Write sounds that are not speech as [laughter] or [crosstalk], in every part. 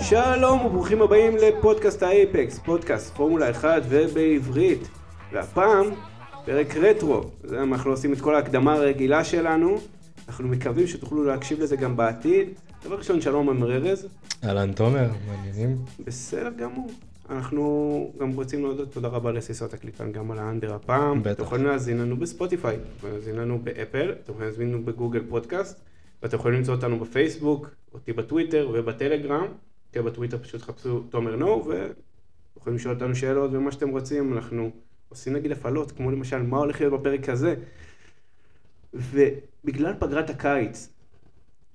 שלום וברוכים הבאים לפודקאסט האייפקס, פודקאסט פורמולה 1 ובעברית. והפעם, פרק רטרו. זה אנחנו עושים את כל ההקדמה הרגילה שלנו. אנחנו מקווים שתוכלו להקשיב לזה גם בעתיד. דבר ראשון, שלום אמר ארז. אהלן תומר, מעניינים? בסדר גמור. אנחנו גם רוצים להודות תודה רבה לסיסות הקליפן גם על האנדר הפעם. בטח. אתם יכולים להאזין לנו בספוטיפיי, אתם יכולים להאזין לנו באפל, אתם יכולים להאזין לנו בגוגל פודקאסט, ואתם יכולים למצוא אותנו בפייסבוק, אותי בטוויטר ובטלגרם. כן, בטוויטר פשוט חפשו תומר נו, ויכולים לשאול אותנו שאלות ומה שאתם רוצים, אנחנו עושים נגיד הפעלות, כמו למשל מה הולך להיות בפרק הזה. ובגלל פגרת הקיץ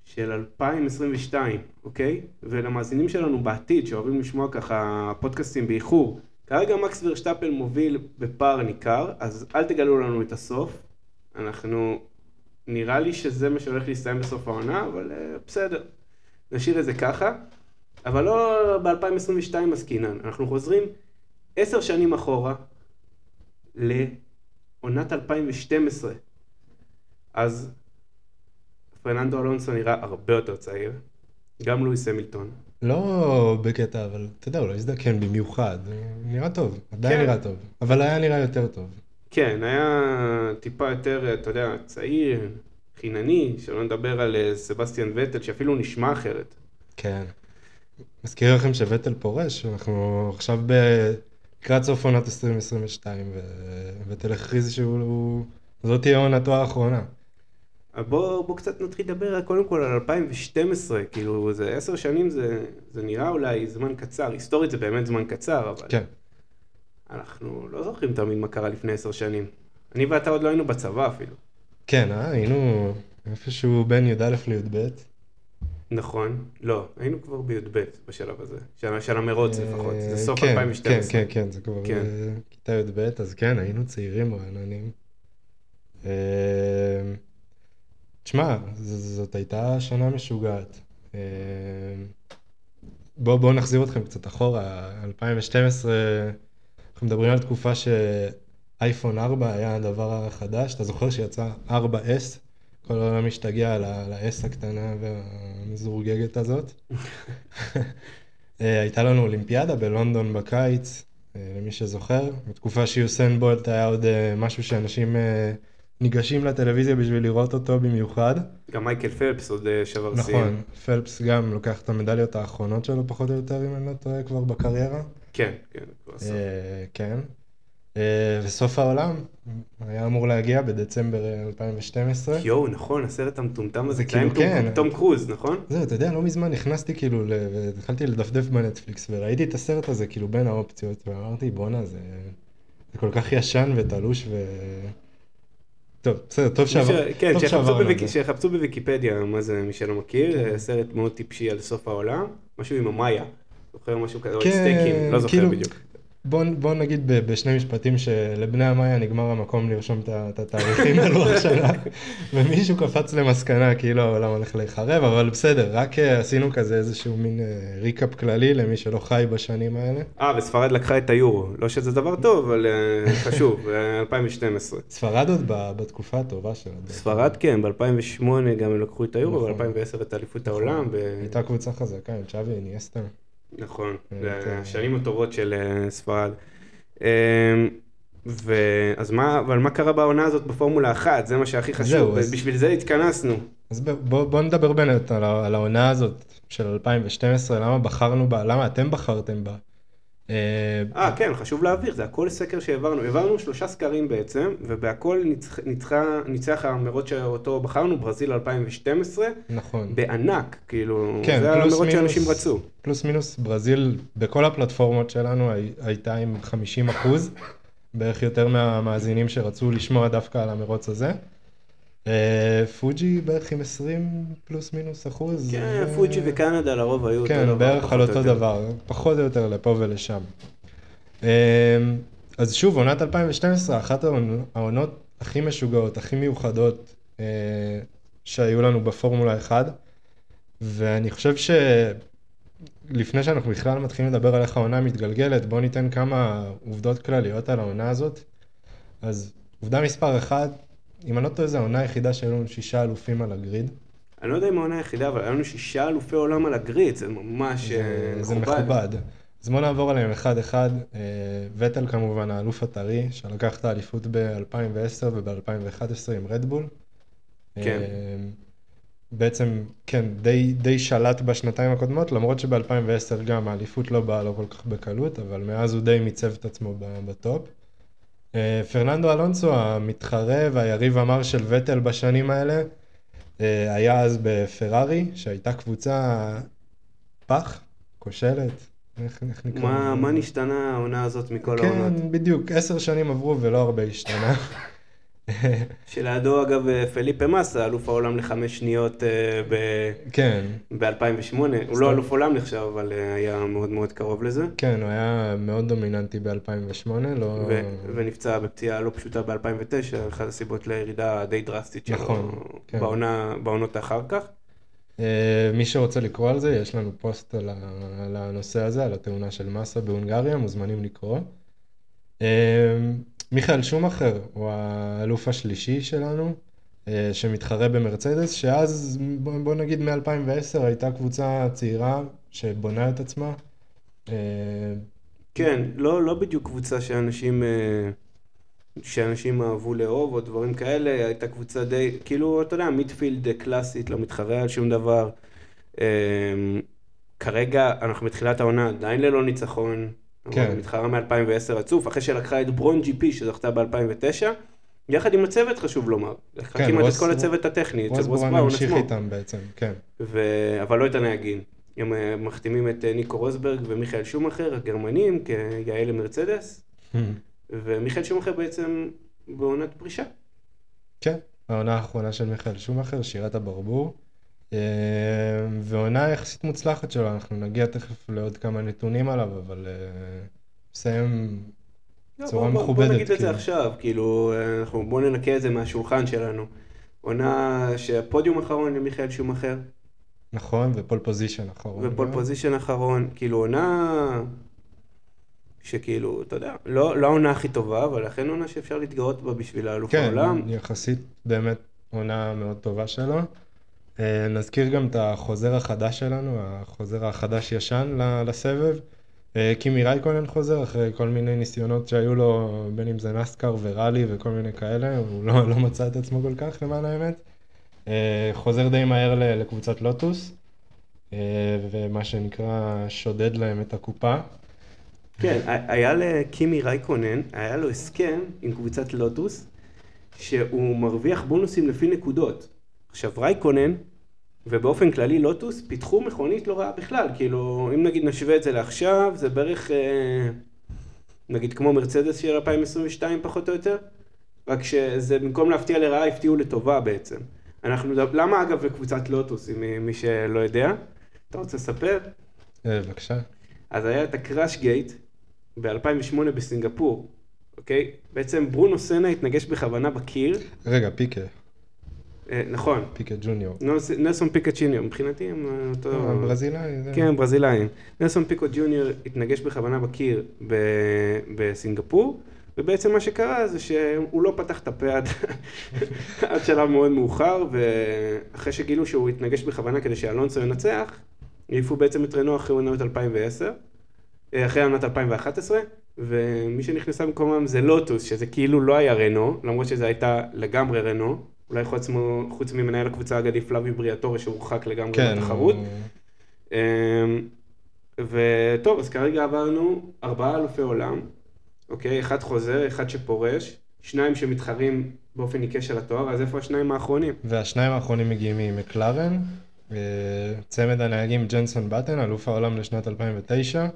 של 2022, אוקיי? ולמאזינים שלנו בעתיד, שאוהבים לשמוע ככה פודקאסטים באיחור, כרגע מקס ורשטפל מוביל בפער ניכר, אז אל תגלו לנו את הסוף. אנחנו, נראה לי שזה מה שהולך להסתיים בסוף העונה, אבל uh, בסדר. נשאיר את זה ככה. אבל לא ב-2022 עסקינן, אנחנו חוזרים עשר שנים אחורה לעונת 2012. אז פרננדו אלונסו נראה הרבה יותר צעיר, גם לואיס המילטון. לא בקטע, אבל אתה יודע, הוא לא הזדקן במיוחד, נראה טוב, עדיין כן. נראה טוב, אבל היה נראה יותר טוב. כן, היה טיפה יותר, אתה יודע, צעיר, חינני, שלא נדבר על אה, סבסטיאן וטל, שאפילו נשמע אחרת. כן. מזכיר לכם שוטל פורש, אנחנו עכשיו ב- לקראת סוף עונת 2022, ווטל הכריז שהוא, זאת תהיה עונתו האחרונה. אבל בוא, בוא קצת נתחיל לדבר קודם כל על 2012, כאילו זה עשר שנים זה, זה נראה אולי זמן קצר, היסטורית זה באמת זמן קצר, אבל כן, אנחנו לא זוכרים תמיד מה קרה לפני עשר שנים. אני ואתה עוד לא היינו בצבא אפילו. כן, אה? היינו איפשהו בין י"א לי"ב. נכון, לא, היינו כבר בי"ב בשלב הזה, של, של המרוץ לפחות, זה סוף כן, 2012. כן, כן, כן, זה כבר כן. אה, כיתה י"ב, אז כן, היינו צעירים רעננים. אה, תשמע, זאת הייתה שנה משוגעת. אה, בואו בוא נחזיר אתכם קצת אחורה, 2012, אנחנו מדברים על תקופה שאייפון 4 היה הדבר החדש, אתה זוכר שיצא 4S? כל העולם השתגע ה-S הקטנה והמזורגגת הזאת. [laughs] אה, הייתה לנו אולימפיאדה בלונדון בקיץ, אה, למי שזוכר, בתקופה שיוסן בולט היה עוד אה, משהו שאנשים ניגשים לטלוויזיה בשביל לראות אותו במיוחד. גם מייקל פלפס עוד שבר שיאים. נכון, פלפס גם לוקח את המדליות האחרונות שלו פחות או יותר, אם אני לא טועה, כבר בקריירה. כן, כן, כבר עשור. כן. אה, וסוף העולם היה אמור להגיע בדצמבר אה, 2012. יואו, נכון, הסרט המטומטם הזה, זה כאילו, כן. תום קרוז, נכון? זהו, אתה יודע, לא מזמן נכנסתי כאילו, והתחלתי לדפדף בנטפליקס, וראיתי את הסרט הזה כאילו בין האופציות, ואמרתי, בואנה, זה, זה כל כך ישן ותלוש ו... טוב, בסדר, טוב שעבר, כן, שיחפשו בוויקיפדיה מה זה, מי שלא מכיר, כן. אה, סרט מאוד טיפשי על סוף העולם, משהו עם המאיה, זוכר משהו כזה, או כן, סטייקים, לא זוכר כאילו- בדיוק. בוא, בוא נגיד ב- בשני משפטים שלבני המאיה נגמר המקום לרשום את התאריכים על לוח השנה, ומישהו קפץ למסקנה כאילו העולם הולך להיחרב, אבל בסדר, רק אה, עשינו כזה איזשהו מין אה, ריקאפ כללי למי שלא חי בשנים האלה. אה, וספרד לקחה את היורו, לא שזה דבר טוב, אבל אה, חשוב, אה, 2012. ספרד עוד בתקופה הטובה שלה. ספרד כן, ב-2008 גם הם לקחו את היורו, נכון. ב-2010 את אליפות העולם, הייתה קבוצה חזקה עם צ'אבי איניאסטה. נכון, אה, כן. השנים הטובות של אה, ספרד. אה, ואז מה, אבל מה קרה בעונה הזאת בפורמולה 1? זה מה שהכי חשוב, זהו, אז- בשביל זה התכנסנו. אז ב- בוא, בוא נדבר באמת על, על העונה הזאת של 2012, למה בחרנו בה, למה אתם בחרתם בה. אה, אה, כן, חשוב להעביר, זה הכל סקר שהעברנו. העברנו שלושה סקרים בעצם, ובהכל ניצח, ניצחה, ניצח המרוץ שאותו בחרנו, ברזיל 2012, נכון. בענק, כאילו, כן, זה המרוץ שאנשים. רצו. פלוס מינוס ברזיל בכל הפלטפורמות שלנו הי- הייתה עם 50 אחוז, בערך יותר מהמאזינים שרצו לשמוע דווקא על המרוץ הזה. אה, פוג'י בערך עם 20 פלוס מינוס אחוז. כן, פוג'י וקנדה לרוב היו אותו כן, דבר. בערך פחות על או אותו יותר. דבר, פחות או יותר לפה ולשם. אה, אז שוב, עונת 2012, אחת העונ- העונות הכי משוגעות, הכי מיוחדות אה, שהיו לנו בפורמולה 1, ואני חושב שלפני שאנחנו בכלל מתחילים לדבר על איך העונה מתגלגלת, בואו ניתן כמה עובדות כלליות על העונה הזאת. אז עובדה מספר אחת, אם אני לא טועה, זו העונה היחידה שהיו לנו שישה אלופים על הגריד. אני לא יודע אם העונה היחידה, אבל היה לנו שישה אלופי עולם על הגריד, זה ממש זה, אה, זה מכובד. אז בואו נעבור עליהם אחד-אחד. אה, וטל כמובן, האלוף הטרי, שלקח את האליפות ב-2010 וב-2011 עם רדבול. כן. אה, בעצם, כן, די, די שלט בשנתיים הקודמות, למרות שב-2010 גם האליפות לא באה לו כל כך בקלות, אבל מאז הוא די מיצב את עצמו בטופ. אה, פרננדו אלונסו, המתחרה והיריב המר של וטל בשנים האלה, אה, היה אז בפרארי, שהייתה קבוצה פח, כושלת, איך, איך נקרא? מה? מה נשתנה העונה הזאת מכל העונות? כן, בדיוק, עשר שנים עברו ולא הרבה השתנה. [laughs] [laughs] שלידו אגב אה, פליפה מסה, אלוף העולם לחמש שניות אה, כן, ב-2008, הוא. לא אלוף עולם נחשב, אבל אה, היה מאוד מאוד קרוב לזה. כן, הוא היה מאוד דומיננטי ב-2008, לא... ו- ונפצע בפציעה לא פשוטה ב-2009, אחת הסיבות לירידה די דרסטית שלו נכון, כן. בעונה, בעונות אחר כך. מי שרוצה לקרוא על זה, יש לנו פוסט על, ה- על הנושא הזה, על התאונה של מסה בהונגריה, מוזמנים לקרוא. מיכאל שומאחר הוא האלוף השלישי שלנו, אה, שמתחרה במרצדס, שאז, בוא, נגיד מ-2010, הייתה קבוצה צעירה שבונה את עצמה. אה, כן, לא, לא בדיוק קבוצה שאנשים, אה, שאנשים אהבו לאהוב או דברים כאלה, הייתה קבוצה די, כאילו, אתה יודע, מידפילד קלאסית, לא מתחרה על שום דבר. כרגע אנחנו בתחילת העונה עדיין ללא ניצחון. כן. אבל מתחרה מ-2010 רצוף, אחרי שלקחה את ברון ג'י פי שזכתה ב-2009, יחד עם הצוות חשוב לומר. לקחה כן, כמעט את כל הצוות הטכני, אצל רוס רוס בראון בראון המשיך עצמו. איתם בעצם, כן. ו... אבל לא את הנהגים. הם אה, מחתימים את אה, ניקו רוסברג ומיכאל שומאחר, הגרמנים, כיאה למרצדס, ומיכאל שומאחר בעצם בעונת פרישה. כן, העונה האחרונה של מיכאל שומאחר, שירת הברבור. אה, ועונה יחסית מוצלחת שלו, אנחנו נגיע תכף לעוד כמה נתונים עליו, אבל אה, מסיים לא, בצורה מכובדת. בוא נגיד את זה כאילו. עכשיו, כאילו, אה, אנחנו, בוא ננקה את זה מהשולחן שלנו. עונה שהפודיום האחרון למיכאל שומאחר, נכון, ופול פוזיישן אחרון. ופול גם. פוזיישן אחרון, כאילו עונה שכאילו, אתה יודע, לא לא העונה הכי טובה, אבל אכן עונה שאפשר להתגאות בה בשביל האלוף כן, העולם. יחסית באמת עונה מאוד טובה שלו. אה, נזכיר גם את החוזר החדש שלנו, החוזר החדש-ישן לסבב. אה, קימי רייקונן חוזר אחרי כל מיני ניסיונות שהיו לו, בין אם זה נסקר וראלי וכל מיני כאלה, הוא לא, לא מצא את עצמו כל כך למען האמת. אה, חוזר די מהר לקבוצת לוטוס, ומה שנקרא שודד להם את הקופה. כן, היה לקימי רייקונן, היה לו הסכם עם קבוצת לוטוס, שהוא מרוויח בונוסים לפי נקודות. עכשיו רייקונן, ובאופן כללי לוטוס, פיתחו מכונית לא רעה בכלל, כאילו, אם נגיד נשווה את זה לעכשיו, זה בערך, אה, נגיד כמו מרצדס של 2022 פחות או יותר, רק שזה במקום להפתיע לרעה, הפתיעו לטובה בעצם. אנחנו, למה אגב בקבוצת לוטוס, אם מי שלא יודע? אתה רוצה לספר? אה, בבקשה. אז היה את הקראש גייט ב-2008 בסינגפור, אוקיי? בעצם ברונו סנה התנגש בכוונה בקיר, רגע, פיקה, אה, נכון, פיקה ג'וניור. נלסון פיקה ג'וניור, מבחינתי הם אה, אותו... הברזילאי, זה... כן, ברזילאים. נלסון פיקו ג'וניור התנגש בכוונה בקיר בסינגפור, ובעצם מה שקרה זה שהוא לא פתח את הפה עד, [laughs] עד שלב מאוד מאוחר, ואחרי שגילו שהוא התנגש בכוונה כדי שאלונסו ינצח, העיפו בעצם את רנו אחרי עונת 2010, אה, אחרי עונת 2011, ומי שנכנסה במקומם זה לוטוס, שזה כאילו לא היה רנו, למרות שזה הייתה לגמרי רנו, אולי חוץ, מ- חוץ ממנהל הקבוצה האגדי פלאבי בריאטורי שהורחק לגמרי כן, מהתחרות. אמ, וטוב, אז כרגע עברנו ארבעה אלופי עולם, אוקיי? אחד חוזר, אחד שפורש, שניים שמתחרים באופן עיקש על התואר, אז איפה השניים האחרונים? והשניים האחרונים מגיעים ממקלרן, אה, צמד הנהגים ג'נסון בטן, אלוף העולם לשנת 2009,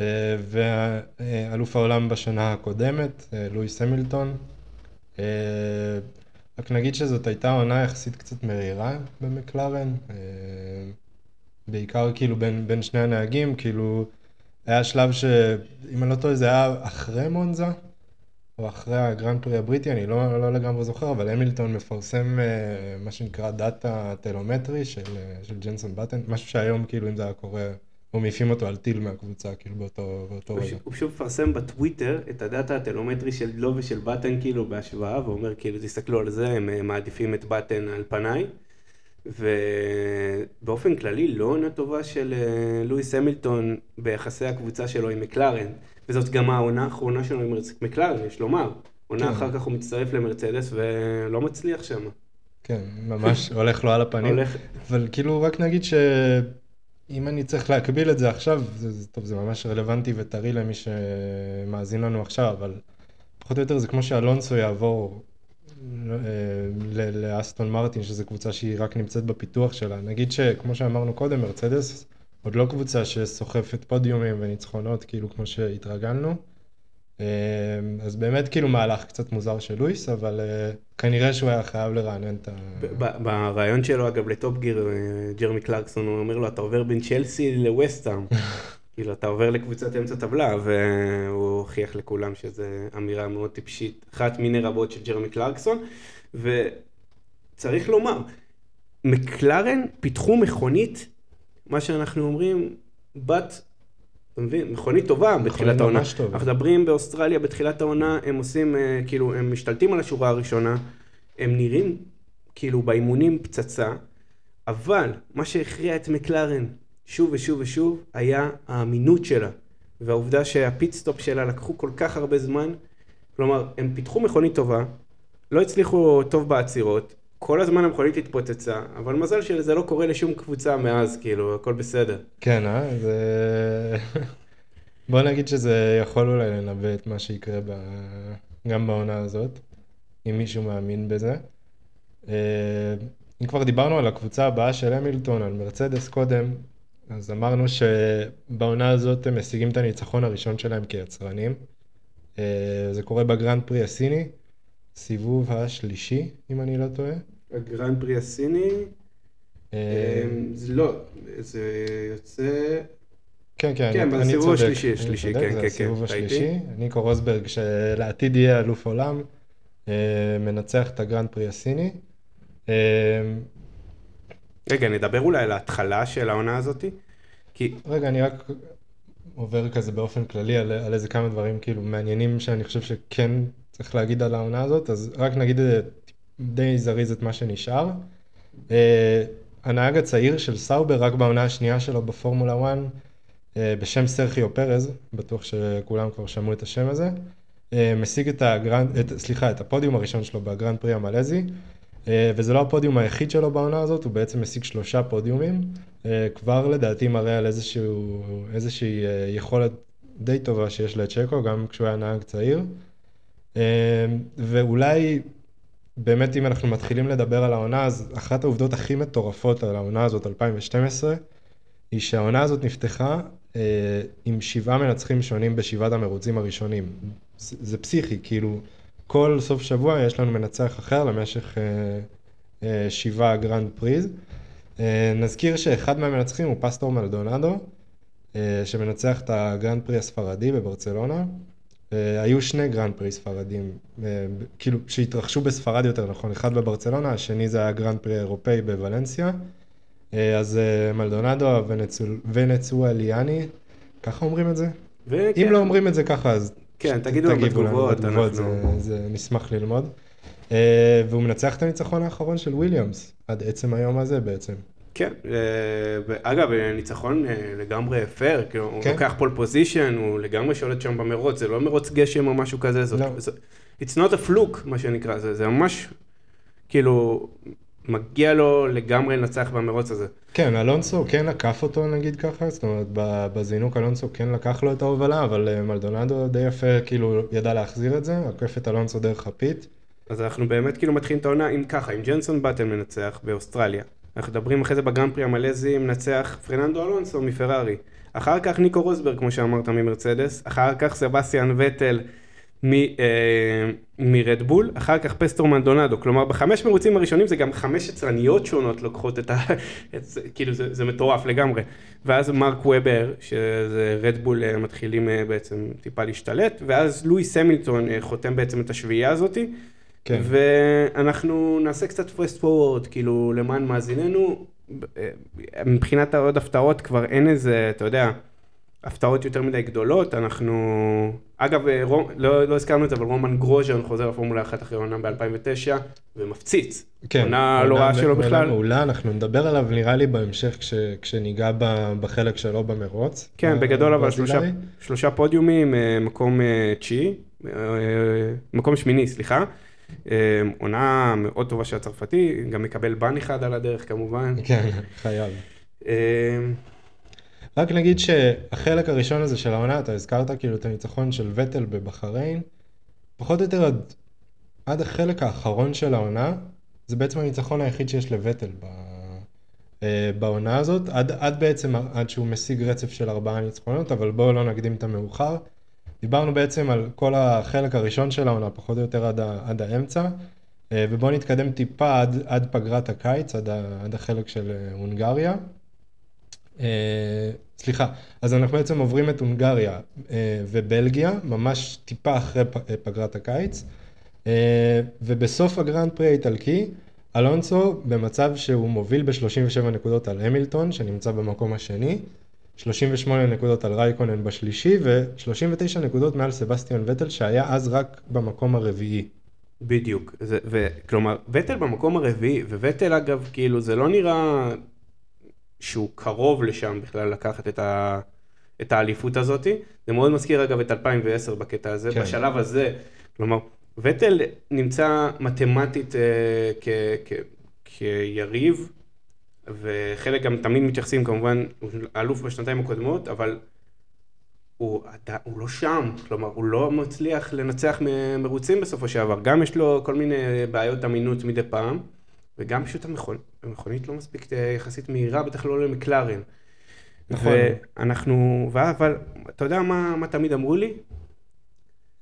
אה, ואלוף העולם בשנה הקודמת, אה, לואיס המילטון. רק נגיד שזאת הייתה עונה יחסית קצת מרירה במקלרן, אה, בעיקר כאילו בין, בין שני הנהגים, כאילו היה שלב שאם אני לא טועה זה היה אחרי מונזה, או אחרי הגרנד פרי הבריטי, אני לא, לא לגמרי זוכר, אבל המילטון מפרסם אה, מה שנקרא data telemetry של, אה, של ג'נסון באטון, משהו שהיום כאילו אם זה היה קורה, או מעיפים אותו על טיל מהקבוצה, כאילו באותו, באותו הוא רגע. ש- הוא פשוט מפרסם בטוויטר את הדאטה הטלומטרי של לו ושל בטן כאילו בהשוואה, ואומר כאילו תסתכלו על זה, הם מעדיפים את בטן על פניי. ובאופן כללי לא עונה טובה של אה, לואיס המילטון ביחסי הקבוצה שלו עם מקלרן, וזאת גם העונה האחרונה שלו עם מקלרן, יש לומר. עונה כן. אחר כך הוא מצטרף למרצדס ולא מצליח שם. כן, ממש הולך לו על הפנים. הולך... אבל כאילו רק נגיד שאם אני צריך להקביל את זה עכשיו, זה, זה, טוב, זה ממש רלוונטי וטרי למי שמאזין לנו עכשיו, אבל פחות או יותר זה כמו שאלונסו יעבור אה, לאסטון מרטין, שזו קבוצה שהיא רק נמצאת בפיתוח שלה. נגיד שכמו שאמרנו קודם, מרצדס עוד לא קבוצה שסוחפת פודיומים וניצחונות, כאילו כמו שהתרגלנו. אה, אז באמת כאילו מהלך קצת מוזר של לואיס, אבל אה, כנראה שהוא היה חייב לרענן את ה... ב- ב- בריאיון שלו אגב לטופ גיר, אה, ג'רמי קלרקסון, הוא אומר לו אתה עובר בין צ'לסי לווסטהאם. [laughs] כאילו אתה עובר לקבוצת אמצע טבלה, והוא הוכיח לכולם שזו אמירה מאוד טיפשית, אחת מיני רבות של ג'רמי קלרקסון, וצריך לומר, מקלרן פיתחו מכונית, מה שאנחנו אומרים, בת, אתה מבין, מכונית טובה בתחילת העונה. אנחנו מדברים באוסטרליה בתחילת העונה, הם עושים, אה, כאילו, הם משתלטים על השורה הראשונה, הם נראים כאילו באימונים פצצה, אבל מה שהכריע את מקלרן שוב ושוב ושוב היה האמינות שלה, והעובדה שה pit stop שלה לקחו כל כך הרבה זמן, כלומר, הם פיתחו מכונית טובה, לא הצליחו טוב בעצירות, כל הזמן המכונית התפוצצה, אבל מזל שזה לא קורה לשום קבוצה מאז, כאילו, הכל בסדר. כן, אה? זה... בוא נגיד שזה יכול אולי לנבא את מה שיקרה ב... גם בעונה הזאת, אם מישהו מאמין בזה. אה, אם כבר דיברנו על הקבוצה הבאה של המילטון, על מרצדס קודם, אז אמרנו שבעונה הזאת הם משיגים את הניצחון הראשון שלהם כיצרנים. אה, זה קורה בגרנד פרי הסיני, סיבוב השלישי, אם אני לא טועה. הגרנד פרי הסיני, אה, אמ, זה לא, זה יוצא... כן, כן, כן, אני, בסיבוב צודק, השלישי, אני השלישי, צודק, כן, כן, כן, השלישי. טעיתי. ניקו רוסברג, שלעתיד יהיה אלוף עולם, אה, מנצח את הגרנד פרי הסיני. אה, רגע, נדבר אולי על ההתחלה של העונה הזאתי? כי רגע, אני רק עובר כזה באופן כללי על, על איזה כמה דברים כאילו מעניינים שאני חושב שכן צריך להגיד על העונה הזאת, אז רק נגיד אה, די זריז את מה שנשאר. אה, הנהג הצעיר של סאובר, רק בעונה השנייה שלו בפורמולה 1, אה, בשם סרחיו פרז, בטוח שכולם כבר שמעו את השם הזה, אה, משיג את הגרנד, את, סליחה, את הפודיום הראשון שלו בגרנד פרי המלזי, אה, וזה לא הפודיום היחיד שלו בעונה הזאת, הוא בעצם משיג שלושה פודיומים, אה, כבר לדעתי מראה על איזשהו, איזושהי אה, יכולת די טובה שיש לצ'קו, גם כשהוא היה נהג צעיר. אה, ואולי באמת אם אנחנו מתחילים לדבר על העונה, אז אחת העובדות הכי מטורפות על העונה הזאת, 2012, היא שהעונה הזאת נפתחה אה, עם שבעה מנצחים שונים בשבעת המרוצים הראשונים. זה, זה פסיכי, כאילו כל סוף שבוע יש לנו מנצח אחר למשך אה, אה, שבעה גרנד פריז. אה, נזכיר שאחד מהמנצחים הוא פסטור מלדונאדו, אה, שמנצח את הגרנד פרי הספרדי בברצלונה. אה, היו שני גרנד פרי ספרדים, אה, כאילו שהתרחשו בספרד יותר נכון, אחד בברצלונה, השני זה היה גרנד פרי אירופאי בוולנסיה. אה, אז מלדונאדו הוונצואליאני, ככה אומרים את זה? וכן, אם לא אומרים את זה ככה אז כן, תגידו בתגובות, בתגובות, אנחנו... זה, זה נשמח ללמוד. והוא מנצח את הניצחון האחרון של וויליאמס, עד עצם היום הזה בעצם. כן, אה, ואגב, ניצחון אה, לגמרי פייר, כאילו, הוא כן. לוקח pole position, הוא לגמרי שולט שם במרוץ, זה לא מרוץ גשם או משהו כזה, זאת, לא. זה, it's not a fluke, מה שנקרא, זה, זה ממש, כאילו, מגיע לו לגמרי לנצח במרוץ הזה. כן, אלונסו כן עקף אותו נגיד ככה, זאת אומרת בזינוק אלונסו כן לקח לו את ההובלה, אבל אה, מלדונאדו די יפה כאילו ידע להחזיר את זה, עקף את אלונסו דרך ה pit. אז אנחנו באמת כאילו מתחילים את העונה עם ככה, עם ג'נסון באטן מנצח באוסטרליה. אנחנו מדברים אחרי זה בגרנד פרי המלזי, מנצח פרננדו אלונסו מפרארי. אחר כך ניקו רוסברג, כמו שאמרת, ממרצדס. אחר כך סבסטיאן וטל מ- אה, מרדבול. אחר כך פסטור מלדונאדו. כלומר, בחמש מרוצים הראשונים זה גם חמש יצרניות שונות לוקחות את ה... את כאילו, זה, זה מטורף לגמרי. ואז מרק וובר, שזה רדבול אה, מתחילים אה, בעצם טיפה להשתלט. ואז לואיס המילטון אה, חותם בעצם את השביעייה הזאתי. כן. ואנחנו נעשה קצת פרסט פורוורד, כאילו, למען מאזיננו, מבחינת העוד הפתעות כבר אין איזה, אתה יודע, הפתעות יותר מדי גדולות, אנחנו... אגב, רום, לא, לא הזכרנו את זה, אבל רומן גרוז'ן חוזר לפורמולה 1 אחרי עונה ב-2009, ומפציץ. כן, עונה לא רעה שלו עונה בכלל. מעולה, אנחנו נדבר עליו נראה לי בהמשך כש, כשניגע ב, בחלק שלו במרוץ. כן, בגדול אבל. שלושה, שלושה פודיומים, אה, מקום אה, תשיעי, אה, מקום שמיני, סליחה. אה, עונה מאוד טובה של הצרפתי, גם מקבל בן אחד על הדרך כמובן. כן, חייב. אה, רק נגיד שהחלק הראשון הזה של העונה, אתה הזכרת כאילו את הניצחון של וטל בבחריין, פחות או יותר עד, עד החלק האחרון של העונה, זה בעצם הניצחון היחיד שיש לוטל ב, אה, בעונה הזאת, עד, עד בעצם, עד שהוא משיג רצף של ארבעה ניצחונות, אבל בואו לא נקדים את המאוחר. דיברנו בעצם על כל החלק הראשון של העונה, פחות או יותר עד, ה, עד האמצע, אה, ובואו נתקדם טיפה עד, עד פגרת הקיץ, עד, ה, עד החלק של אה, הונגריה. אה, סליחה, אז אנחנו בעצם עוברים את הונגריה ובלגיה, ממש טיפה אחרי פגרת הקיץ, ובסוף הגרנד פרי האיטלקי, אלונסו במצב שהוא מוביל ב-37 נקודות על המילטון, שנמצא במקום השני, 38 נקודות על רייקונן בשלישי, ו-39 נקודות מעל סבסטיאן וטל, שהיה אז רק במקום הרביעי. בדיוק, זה, ו, כלומר, וטל במקום הרביעי, ווטל אגב, כאילו, זה לא נראה שהוא קרוב לשם בכלל לקחת את, ה, את האליפות הזאת. זה מאוד מזכיר אגב את 2010 בקטע הזה. כן. בשלב הזה, כלומר, וטל נמצא מתמטית אה, כ, כ, כיריב, וחלק גם תמיד מתייחסים כמובן, הוא אלוף בשנתיים הקודמות, אבל הוא, עדי- הוא לא שם, כלומר הוא לא מצליח לנצח מ- מרוצים בסופו של דבר, גם יש לו כל מיני בעיות אמינות מדי פעם, וגם פשוט המכונ... המכונית לא מספיק אה, יחסית מהירה, בטח לא למקלרן. נכון. ואנחנו, אבל אתה יודע מה, מה תמיד אמרו לי?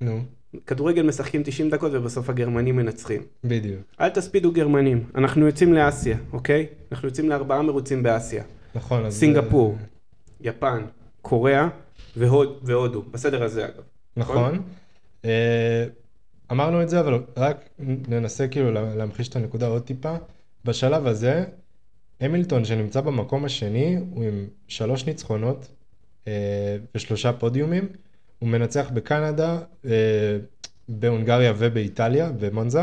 נו, כדורגל משחקים 90 דקות ובסוף הגרמנים מנצחים. בדיוק. אל תספידו גרמנים, אנחנו יוצאים לאסיה, אוקיי? אנחנו יוצאים לארבעה מרוצים באסיה. נכון, אז... סינגפור, אה, יפן, קוריאה והוד, והודו, בסדר הזה אגב. נכון. אה, אמרנו את זה, אבל רק ננסה כאילו לה- להמחיש את הנקודה עוד טיפה. בשלב הזה, המילטון שנמצא במקום השני, הוא עם שלוש ניצחונות אה, ושלושה פודיומים. הוא מנצח בקנדה, אה, בהונגריה ובאיטליה, במונזה.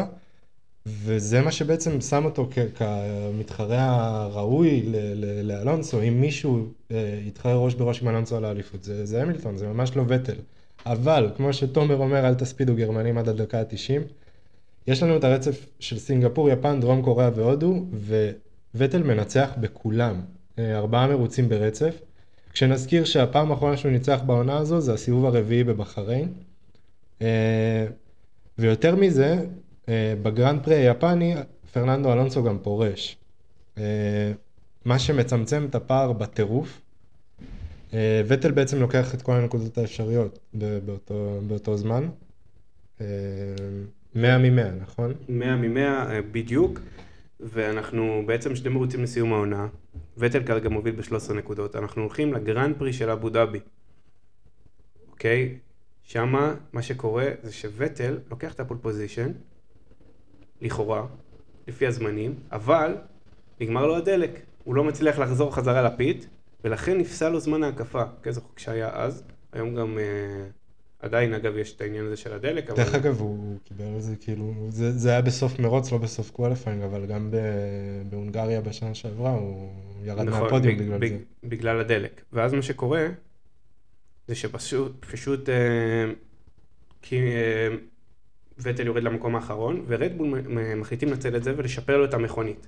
וזה מה שבעצם שם אותו כמתחרה הראוי לאלונסו, אם מישהו אה, יתחרה ראש בראש עם אלונסו על האליפות, זה, זה המילטון, זה ממש לא וטל. אבל, כמו שתומר אומר, אל תספידו גרמנים עד הדקה ה-90. יש לנו את הרצף של סינגפור, יפן, דרום קוריאה והודו, ווטל מנצח בכולם. אה, ארבעה מרוצים ברצף. כשנזכיר שהפעם האחרונה שהוא ניצח בעונה הזו זה הסיבוב הרביעי בבחריין. אה, ויותר מזה, אה, בגרנד פרי היפני, פרננדו אלונסו גם פורש. אה, מה שמצמצם את הפער בטירוף. וטל בעצם לוקח את כל הנקודות האפשריות באותו, באותו זמן. אה, 100 מ-100, נכון? 100 מ-100 בדיוק, ואנחנו בעצם שני מרוצים לסיום העונה. וטל כרגע מוביל ב-13 נקודות, אנחנו הולכים לגרנד פרי של אבו דאבי, אוקיי? שמה מה שקורה זה שוטל לוקח את ה pole position, לכאורה, לפי הזמנים, אבל נגמר לו הדלק, הוא לא מצליח לחזור חזרה ל pit, ולכן נפסל לו זמן ההקפה, כזה חוק שהיה אז, היום גם... אה, עדיין אגב יש את העניין הזה של הדלק, אבל... דרך אגב, הוא קיבל על זה כאילו, זה, זה היה בסוף מרוץ, לא בסוף qualifying, אבל גם ב, בהונגריה בשנה שעברה הוא ירד מהפודיום נכון, בג- בגלל בג- זה. בגלל הדלק. ואז מה שקורה, זה שפשוט פשוט, אה, כי אה, וטל יורד למקום האחרון, ורדבול מחליטים לנצל את זה ולשפר לו את המכונית.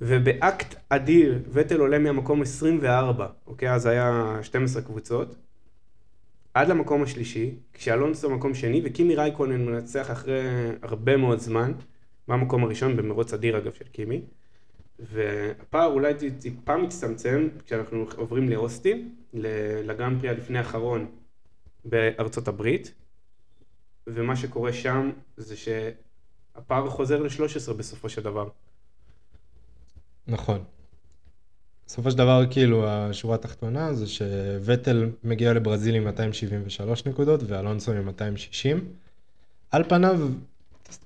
ובאקט אדיר, וטל עולה מהמקום 24, אוקיי? אז היה 12 קבוצות, עד למקום השלישי, כשאלונסו מקום שני, וקימי רייקונן מנצח אחרי הרבה מאוד זמן, במקום הראשון במרוץ אדיר אגב של קימי. והפער אולי טיפה מצטמצם כשאנחנו עוברים לאוסטין, ל- לגרנד פרי הלפני האחרון בארצות הברית, ומה שקורה שם זה שהפער חוזר ל-13 בסופו של דבר. נכון. בסופו של דבר, כאילו, השורה התחתונה זה שוטל מגיע לברזיל עם 273 נקודות ואלונסו עם 260. על פניו,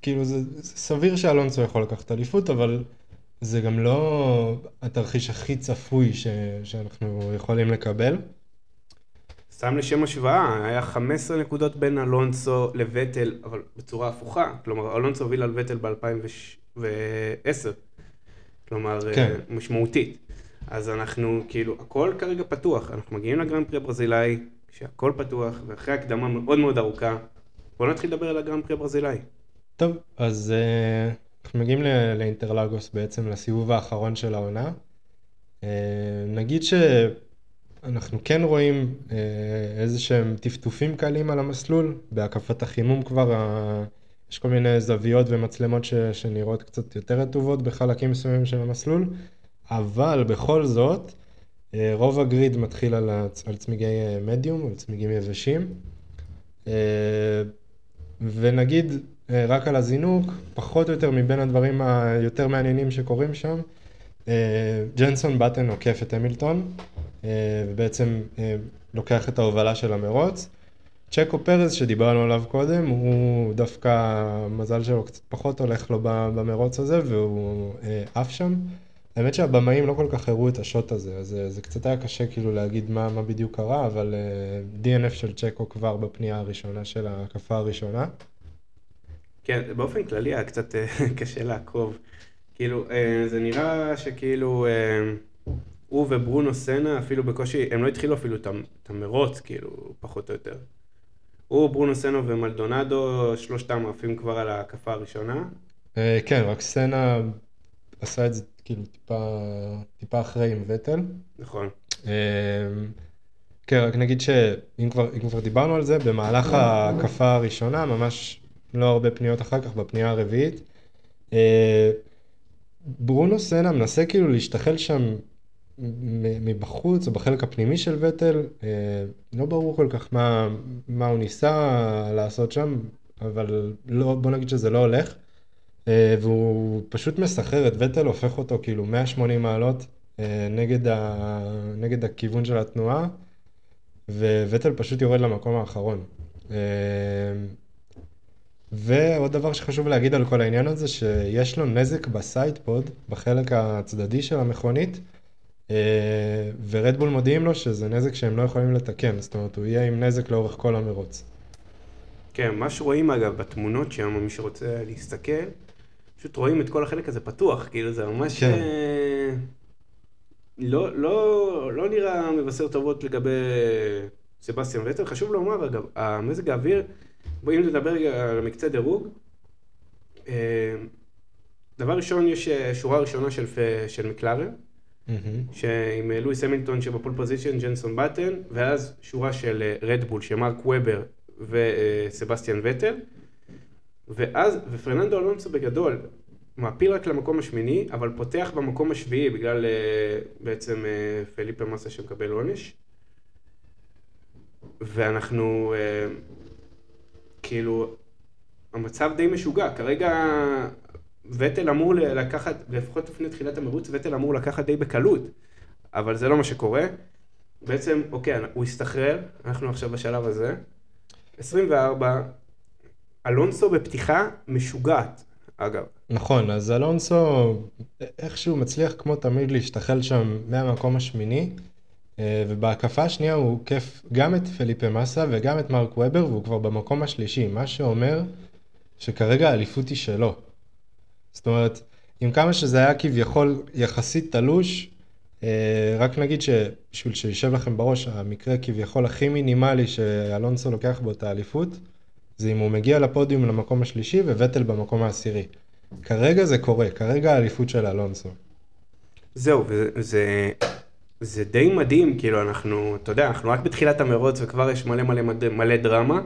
כאילו, זה, זה סביר שאלונסו יכול לקחת אליפות, אבל זה גם לא התרחיש הכי צפוי ש, שאנחנו יכולים לקבל. סתם לשם השוואה, היה 15 נקודות בין אלונסו לווטל, אבל בצורה הפוכה. כלומר, אלונסו הוביל על ווטל ב-2010. כלומר, כן. כן. משמעותית. אז אנחנו, כאילו, הכל כרגע פתוח. אנחנו מגיעים לגרנד פרי הברזילאי, כשהכל פתוח, ואחרי הקדמה מאוד מאוד ארוכה, בואו נתחיל לדבר על הגרנד פרי הברזילאי. טוב, אז אה, אנחנו מגיעים לאינטרלגוס בעצם, לסיבוב האחרון של העונה. אה, נגיד שאנחנו כן רואים אה, איזה שהם טפטופים קלים על המסלול, בהקפת החימום כבר, ה- יש כל מיני זוויות ומצלמות ש- שנראות קצת יותר רטובות בחלקים מסוימים של המסלול, אבל בכל זאת, אה, רוב הגריד מתחיל על, הצ- על צמיגי אה, מדיום, על צמיגים יבשים. אה, ונגיד רק על הזינוק, פחות או יותר מבין הדברים היותר מעניינים שקורים שם, ג'נסון בטן עוקף את המילטון, ובעצם לוקח את ההובלה של המרוץ. צ'קו פרז שדיברנו עליו קודם, הוא דווקא, המזל שלו קצת פחות הולך לו במרוץ הזה, והוא עף שם. האמת שהבמאים לא כל כך הראו את השוט הזה, אז אה, זה קצת היה קשה כאילו להגיד מה, מה בדיוק קרה, אבל אה, DNF של צ'קו כבר בפנייה הראשונה של ההקפה הראשונה. כן, באופן כללי היה קצת אה, [laughs] קשה לעקוב. כאילו, אה, זה נראה שכאילו אה, הוא וברונו סנה אפילו בקושי, הם לא התחילו אפילו את המ- את המרוץ, כאילו, פחות או יותר. הוא, ברונו סנה ומלדונדו, שלושתם עפים כבר על ההקפה הראשונה. אה, כן, רק סנה עשה את זה כאילו טיפה, טיפה אחרי עם וטל. נכון. אה, כן, רק נגיד שאם כבר, כבר דיברנו על זה, במהלך ההקפה הראשונה, ממש לא הרבה פניות אחר כך, בפנייה הרביעית, אה, ברונו סנה מנסה כאילו להשתחל שם מבחוץ או בחלק הפנימי של וטל, אה, לא ברור כל כך מה, מה הוא ניסה לעשות שם, אבל לא, בוא נגיד שזה לא הולך. אה, והוא פשוט מסחרר את וטל, הופך אותו כאילו 180 מעלות אה, נגד, ה... נגד הכיוון של התנועה, וווטל פשוט יורד למקום האחרון. אה, ועוד דבר שחשוב להגיד על כל העניין הזה, שיש לו נזק בסיידפוד, בחלק הצדדי של המכונית, ורדבול מודיעים לו שזה נזק שהם לא יכולים לתקן, זאת אומרת הוא יהיה עם נזק לאורך כל המרוץ. כן, מה שרואים אגב בתמונות שם, מי שרוצה להסתכל, פשוט רואים את כל החלק הזה פתוח, כאילו זה ממש... כן. אה, לא, לא, לא נראה מבשר טובות לגבי סבסטיאן וטל. חשוב לומר אגב, המזג האוויר, אם נדבר רגע על מקצה דירוג, אה, דבר ראשון יש אה, שורה ראשונה של, של מקלרן. שעם אה, לואיס המילטון שבפול פוזיישן, ג'נסון בטן, ואז שורה של רדבול, שמרק וובר וסבסטיאן וטל, ואז, ופרננדו אלונסו בגדול, מעפיל רק למקום השמיני, אבל פותח במקום השביעי בגלל אה, בעצם אה, פליפה מסה שמקבל עונש. ואנחנו, אה, כאילו, המצב די משוגע, כרגע וטל אמור לקחת, לפחות לפני תחילת המרוץ, וטל אמור לקחת די בקלות, אבל זה לא מה שקורה. בעצם, אוקיי, הוא הסתחרר, אנחנו עכשיו בשלב הזה. 24, אלונסו בפתיחה משוגעת, אגב. נכון, אז אלונסו איכשהו מצליח כמו תמיד להשתחל שם מהמקום השמיני, אה, ובהקפה השנייה הוא עוקף גם את פליפה מסה וגם את מרק וובר, והוא כבר במקום השלישי, מה שאומר שכרגע האליפות היא שלו. זאת אומרת, עם כמה שזה היה כביכול יחסית תלוש, אה, רק נגיד שבשביל שישב לכם בראש, המקרה כביכול הכי מינימלי שאלונסו לוקח בו את האליפות, זה אם הוא מגיע לפודיום למקום השלישי ווטל במקום העשירי. כרגע זה קורה, כרגע האליפות של אלונסו. זהו, וזה זה די מדהים, כאילו אנחנו, אתה יודע, אנחנו רק בתחילת המרוץ וכבר יש מלא מלא מלא, מלא דרמה.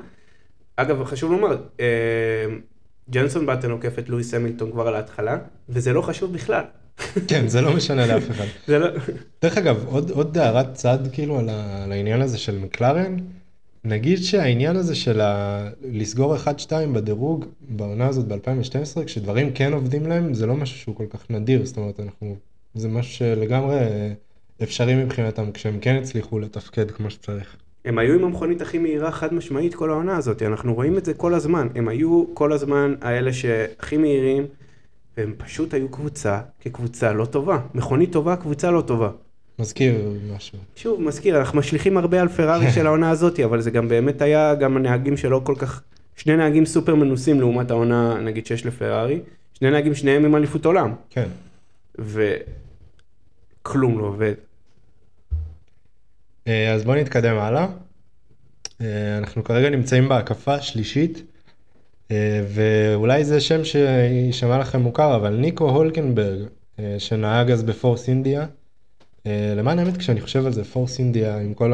אגב, חשוב לומר, אה, ג'נסון באטן עוקף את לואיס המילטון כבר על ההתחלה, וזה לא חשוב בכלל. [laughs] כן, זה לא משנה לאף אחד. זה לא... דרך אגב, עוד, עוד הערת צד כאילו על, ה, על העניין הזה של מקלרן, נגיד שהעניין הזה של ה... לסגור 1-2 בדירוג בעונה הזאת ב-2012, כשדברים כן עובדים להם, זה לא משהו שהוא כל כך נדיר, זאת אומרת, אנחנו... זה משהו שלגמרי אפשרי מבחינתם, כשהם כן הצליחו לתפקד כמו שצריך. הם היו עם המכונית הכי מהירה חד משמעית כל העונה הזאת, אנחנו רואים את זה כל הזמן. הם היו כל הזמן האלה שהכי מהירים, והם פשוט היו קבוצה כקבוצה לא טובה. מכונית טובה, קבוצה לא טובה. מזכיר משהו. שוב, מזכיר, אנחנו משליכים הרבה על פרארי [laughs] של העונה הזאת, אבל זה גם באמת היה גם הנהגים שלא כל כך, שני נהגים סופר מנוסים לעומת העונה, נגיד, שיש לפרארי, שני נהגים שניהם עם אליפות עולם, כן. וכלום לא עובד. אה, אז בואו נתקדם הלאה. אה, אנחנו כרגע נמצאים בהקפה השלישית, אה, ואולי זה שם שיישמע לכם מוכר, אבל ניקו הולקנברג, שנהג אז בפורס אינדיה. אה, למען האמת, כשאני חושב על זה, פורס אינדיה, עם כל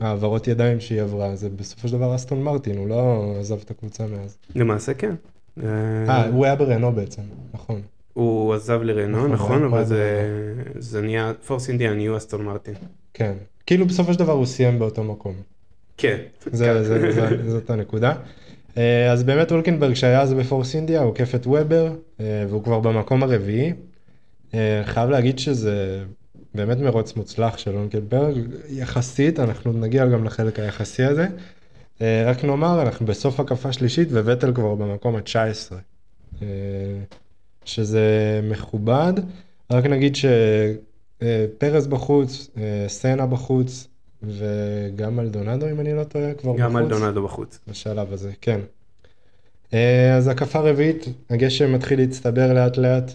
העברות ידיים שהיא עברה, זה בסופו של דבר אסטון מרטין, הוא לא עזב את הקבוצה מאז. למעשה כן. אה, הוא היה ברנו בעצם, נכון. הוא עזב לרנו, נכון, נכון, הוא אבל זה- זה נהיה, פורס אינדיה נהיו אסטון מרטין. כן. כאילו בסופו של דבר הוא סיים באותו מקום. כן. זה, זאת הנקודה. אה, אז באמת אולקנברג שהיה אז בפורס אינדיה עוקף את וובר אה, והוא כבר במקום הרביעי. אה, חייב להגיד שזה באמת מרוץ מוצלח של אולקנברג יחסית אנחנו נגיע גם לחלק היחסי הזה. אה, רק נאמר אנחנו בסוף הקפה שלישית וווטל כבר במקום ה-19 אה, שזה מכובד רק נגיד שפרס בחוץ סנה בחוץ וגם אלדונדו אם אני לא טועה כבר גם בחוץ. אלדונדו בחוץ. בשלב הזה, כן. אז הקפה רביעית, הגשם מתחיל להצטבר לאט לאט.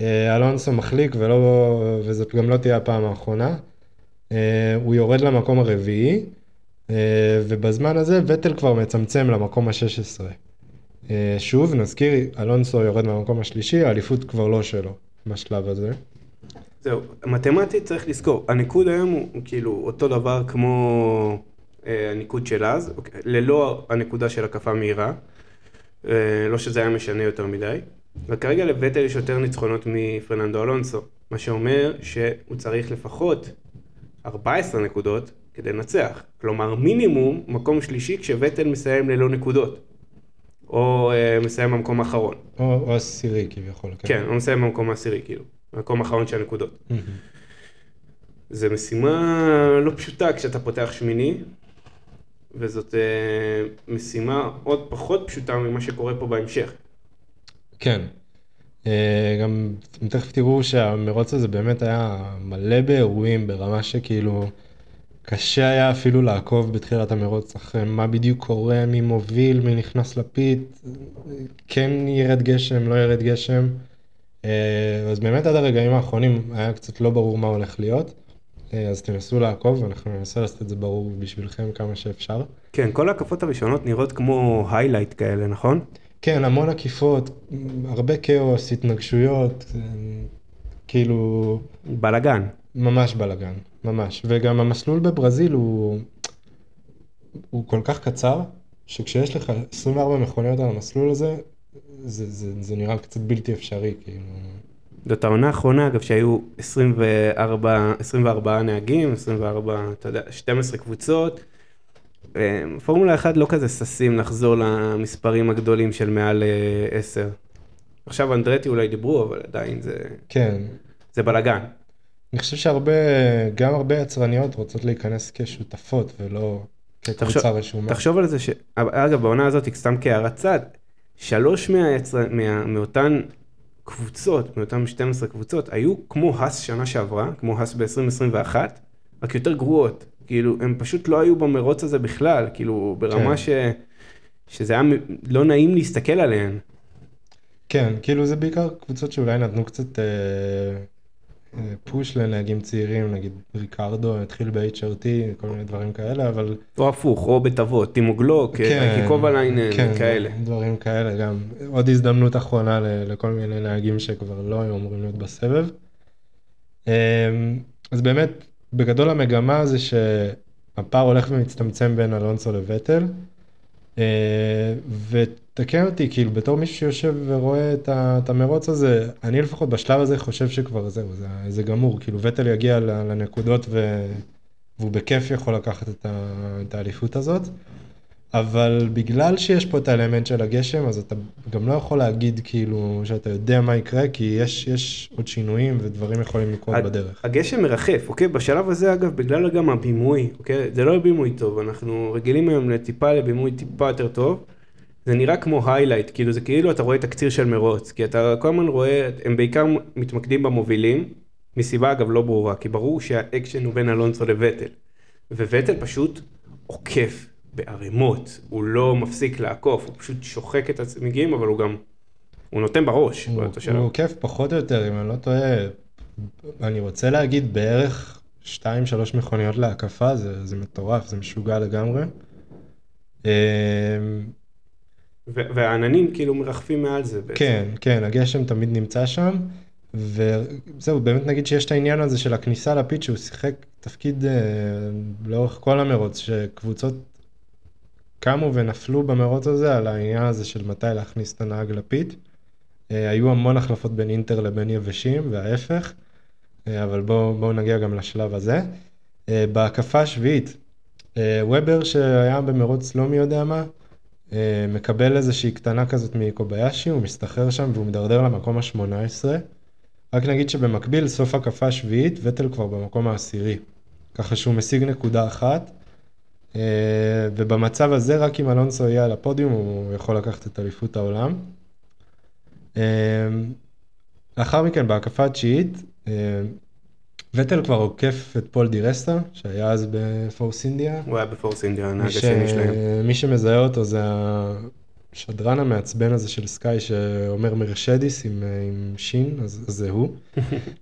אה, אלונסו מחליק ולא, וזאת גם לא תהיה הפעם האחרונה. אה, הוא יורד למקום הרביעי, אה, ובזמן הזה וטל כבר מצמצם למקום ה-16. אה, שוב, נזכיר, אלונסו יורד מהמקום השלישי, האליפות כבר לא שלו בשלב הזה. זהו, מתמטית צריך לזכור, הניקוד היום הוא הוא כאילו אותו דבר כמו אה, הניקוד של אז, אוקיי, ללא הנקודה של הקפה מהירה, אה, לא שזה היה משנה יותר מדי, וכרגע לווטל יש יותר ניצחונות מפרננדו אלונסו, מה שאומר שהוא צריך לפחות 14 נקודות כדי לנצח, כלומר מינימום מקום שלישי כשווטל מסיים ללא נקודות, או אה, מסיים במקום האחרון, או, או עשירי כביכול, כן. כן, הוא מסיים במקום העשירי כאילו, במקום האחרון של הנקודות. מהמם. זה משימה לא פשוטה כשאתה פותח שמיני, וזאת אה, משימה עוד פחות פשוטה ממה שקורה פה בהמשך. כן. אה, גם תכף תראו שהמרוץ הזה באמת היה מלא באירועים ברמה שכאילו קשה היה אפילו לעקוב בתחילת המרוץ אחרי מה בדיוק קורה, מי מוביל, מי נכנס לפית, כן ירד גשם, לא ירד גשם. אה, אז באמת עד הרגעים האחרונים היה קצת לא ברור מה הולך להיות. אה, אז תנסו לעקוב, אנחנו ננסה לעשות את זה ברור בשבילכם כמה שאפשר. כן, כל ההקפות הראשונות נראות כמו היילייט כאלה, נכון? כן, המון עקיפות, הרבה כאוס, התנגשויות, כאילו בלאגן. ממש בלאגן, ממש. וגם המסלול בברזיל הוא, הוא כל כך קצר, שכשיש לך 24 מכוניות על המסלול הזה, זה, זה, זה נראה קצת בלתי אפשרי, כאילו. זאת העונה האחרונה, אגב, שהיו 24, 24 נהגים, 24, אתה יודע, 12 קבוצות. אה, פורמולה 1 לא כזה ששים לחזור למספרים הגדולים של מעל אה, 10. עכשיו אנדרטי אולי דיברו, אבל עדיין זה, כן, זה בלאגן. אני חושב שהרבה, גם הרבה יצרניות רוצות להיכנס כשותפות ולא כקבוצה רשומה. תחשוב על זה ש... אגב, בעונה הזאת, סתם כהערת צד, שלוש מהיצר... מה... מאותן קבוצות, מאותן 12 קבוצות, היו כמו האס שנה שעברה, כמו האס ב-2021, רק יותר גרועות. כאילו, הם פשוט לא היו במרוץ הזה בכלל, כאילו, ברמה כן. ש... שזה היה לא נעים להסתכל עליהן. כן, כאילו זה בעיקר קבוצות שאולי נתנו קצת אה, אה, פוש לנהגים צעירים, נגיד ריקרדו התחיל ב-HRT, כל מיני דברים כאלה, אבל או הפוך, או בתוות, טימו גלוק, כן, קובליינן, כן, כאלה. דברים כאלה גם. עוד הזדמנות אחרונה לכל מיני נהגים שכבר לא היו אמורים להיות בסבב. אה, אז באמת, בגדול המגמה זה שהפער הולך ומצטמצם בין אלונסו לווטל. אה, ותקן אותי, כאילו, בתור מישהו שיושב ורואה את, ה, את המרוץ הזה, אני לפחות בשלב הזה חושב שכבר זהו, זה, זה גמור, כאילו, וטל יגיע לנקודות ו, והוא בכיף יכול לקחת את, ה, את האליפות הזאת. אבל בגלל שיש פה את האלמנט של הגשם, אז אתה גם לא יכול להגיד כאילו שאתה יודע מה יקרה, כי יש, יש עוד שינויים ודברים יכולים לקרות הג- בדרך. הגשם מרחף, אוקיי? בשלב הזה, אגב, בגלל גם הבימוי, אוקיי? זה לא בימוי טוב, אנחנו רגילים היום לטיפה לבימוי טיפה יותר טוב. זה נראה כמו היילייט, כאילו זה כאילו אתה רואה תקציר של מרוץ, כי אתה כל הזמן רואה, הם בעיקר מתמקדים במובילים, מסיבה אגב לא ברורה, כי ברור שהאקשן הוא בין אלונסו לווטל. וווטל פשוט עוקף בערימות, הוא לא מפסיק לעקוף, הוא פשוט שוחק את הצמיגים, אבל הוא גם, הוא נותן בראש הוא באותו שלב. הוא עוקף פחות או יותר, אם אני לא טועה, אני רוצה להגיד בערך 2-3 מכוניות להקפה, זה, זה מטורף, זה משוגע לגמרי. ו- והעננים כאילו מרחפים מעל זה בעצם. כן, כן, הגשם תמיד נמצא שם, וזהו, באמת נגיד שיש את העניין הזה של הכניסה לפיט, שהוא שיחק תפקיד אה, לאורך כל המרוץ, שקבוצות קמו ונפלו במרוץ הזה על העניין הזה של מתי להכניס את הנהג לפיט. אה, היו המון החלפות בין אינטר לבין יבשים, וההפך, אה, אבל בואו בוא נגיע גם לשלב הזה. אה, בהקפה השביעית, וובר שהיה במרוץ לא מי יודע מה, מקבל איזושהי קטנה כזאת מקוביישי, הוא מסתחרר שם והוא מדרדר למקום ה-18. רק נגיד שבמקביל, סוף הקפה השביעית, וטל כבר במקום העשירי. ככה שהוא משיג נקודה אחת. אה, ובמצב הזה, רק אם אלונסו יהיה על הפודיום, הוא יכול לקחת את אליפות העולם. אה, לאחר מכן, בהקפה התשיעית, אה, וטל כבר עוקף את פול די רסטה, שהיה אז בפורס אינדיה. הוא היה בפורס אינדיה, הנהג. השני שלהם. מי שמזהה אותו זה השדרן המעצבן הזה של סקאי שאומר מרשדיס עם, עם שין, אז, זה הוא.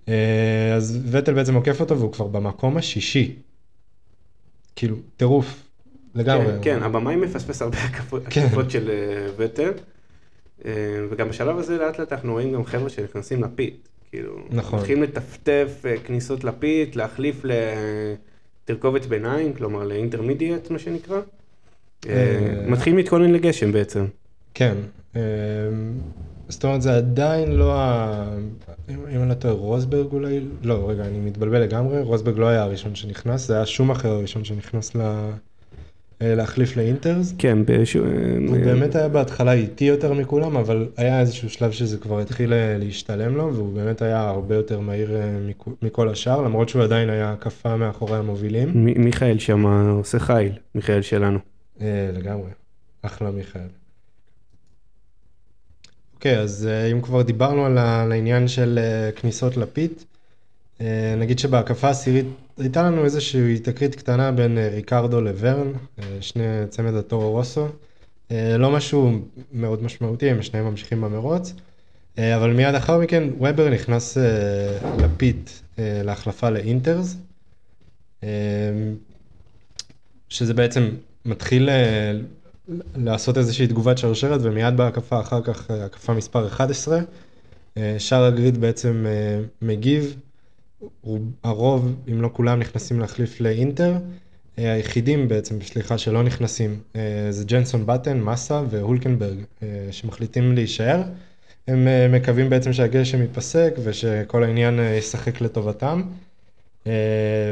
[laughs] אז וטל בעצם עוקף אותו והוא כבר במקום השישי. כאילו, טירוף, לגמרי. כן, כן, הבמאי מפספס הרבה הקפות כן. של אה, וטל. אה, וגם בשלב הזה לאט לאט אנחנו רואים גם חבר'ה שנכנסים ל pit. כאילו, נכון. מתחילים לטפטף אה, כניסות ל pit, להחליף לתרכובת ביניים, כלומר לאינטרמידיאט מה שנקרא. מתחילים להתכונן לגשם בעצם. כן. אה, זאת אומרת, זה עדיין לא ה... אם אני לא טועה, רוסברג אולי? לא, רגע, אני מתבלבל לגמרי. רוסברג לא היה הראשון שנכנס, זה היה שום אחר הראשון שנכנס ל... אה, להחליף לאינטרס. כן, באיזשהו... אה, הוא באמת היה בהתחלה איטי יותר מכולם, אבל היה איזשהו שלב שזה כבר התחיל אה, להשתלם לו, והוא באמת היה הרבה יותר מהיר אה, מכל השאר, למרות שהוא עדיין היה הקפה מאחורי המובילים. מיכאל שם עושה חיל, מיכאל שלנו. אה, לגמרי, אחלה מיכאל. אוקיי, אז אה, אם כבר דיברנו על העניין של אה, כניסות לפיט, אה, נגיד שבהקפה העשירית הייתה לנו איזושהי תקרית קטנה בין ריקרדו לוורן, שני צמד הטורו רוסו. לא משהו מאוד משמעותי, הם שניהם ממשיכים במרוץ, אבל מיד לאחר מכן וובר נכנס אה, להחלפה לאינטרס. שזה בעצם מתחיל לעשות איזושהי תגובת שרשרת ומיד בהקפה אחר כך, אה, הקפה מספר 11, אה, שאר הגריד בעצם אה, מגיב, רוב- הרוב, אם לא כולם, נכנסים להחליף לאינטר. היחידים בעצם בשליחה שלא נכנסים זה ג'נסון בטן, מסה והולקנברג שמחליטים להישאר. הם מקווים בעצם שהגשם ייפסק ושכל העניין ישחק לטובתם. אה,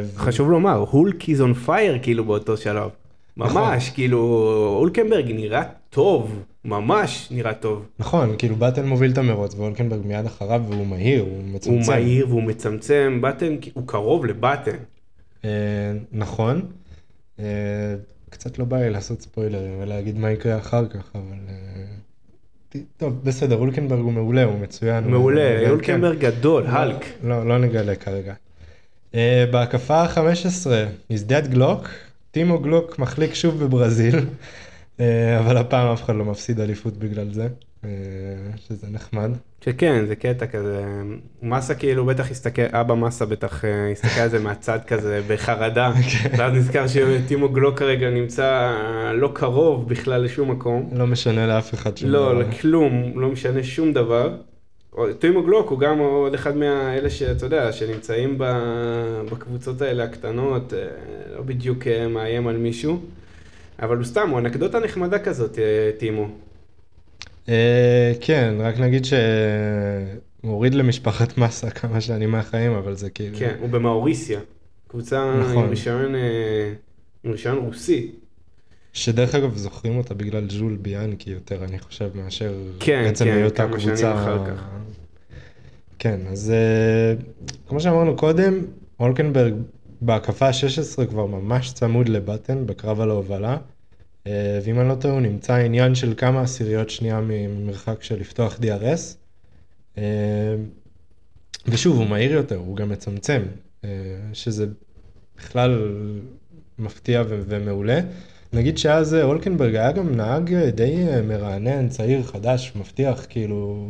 ו- חשוב לומר, הולק is on fire כאילו באותו שלב. נכון. ממש, כאילו, הולקנברג נראה טוב, ממש נראה טוב. נכון, כאילו באטן מוביל את המרוץ ואולקנברג מיד אחריו והוא מהיר, הוא מצמצם. הוא מהיר והוא מצמצם, באטן, הוא קרוב לבטן. אה, נכון. אה, קצת לא בא לי לעשות ספוילרים ולהגיד מה יקרה אחר כך, אבל... אה, טוב, בסדר, אולקנברג הוא מעולה, הוא מצוין. מעולה, כן. הולקנברג גדול, האלק. לא, לא נגלה כרגע. בהקפה ה-15, מזדיית גלוק, טימו גלוק מחליק שוב בברזיל, אה, אבל הפעם אף אחד לא מפסיד אליפות בגלל זה, אה, שזה נחמד. שכן, זה קטע כזה, מסה כאילו בטח הסתכל, אבא מסה בטח אה, הסתכל על זה מהצד כזה בחרדה, [laughs] כן. ואז נזכר שטימו גלוק כרגע נמצא לא קרוב בכלל לשום מקום. לא משנה לאף אחד שום לא, דבר. לכלום, לא משנה שום דבר. טימו גלוק הוא גם עוד אחד מהאלה שאתה יודע, שנמצאים בקבוצות האלה הקטנות, אה, לא בדיוק אה, מאיים על מישהו, אבל הוא סתם, הוא אנקדוטה נחמדה כזאת, אה, טימו. כן, רק נגיד שהוא הוריד למשפחת מסה כמה שנים מהחיים, אבל זה כאילו... כן, הוא במאוריסיה, קבוצה נכון. עם רישיון, עם רישיון רוסי. שדרך אגב זוכרים אותה בגלל ג'ול ביאנקי יותר, אני חושב, מאשר כן, בעצם כן, היותה כמה שנים קבוצה... אחר כך. כן, אז אה, כמו שאמרנו קודם, הולקנברג בהקפה ה-16 כבר ממש צמוד לבטן בקרב על ההובלה. אה, ואם אני לא טועה, הוא נמצא עניין של כמה עשיריות שנייה ממרחק של לפתוח DRS. אה, ושוב, הוא מהיר יותר, הוא גם מצמצם, אה, שזה בכלל מפתיע ומעולה. נגיד שאז אה, אולקנברג היה גם נהג אה, די אה, מרענן, צעיר, חדש, מבטיח, כאילו...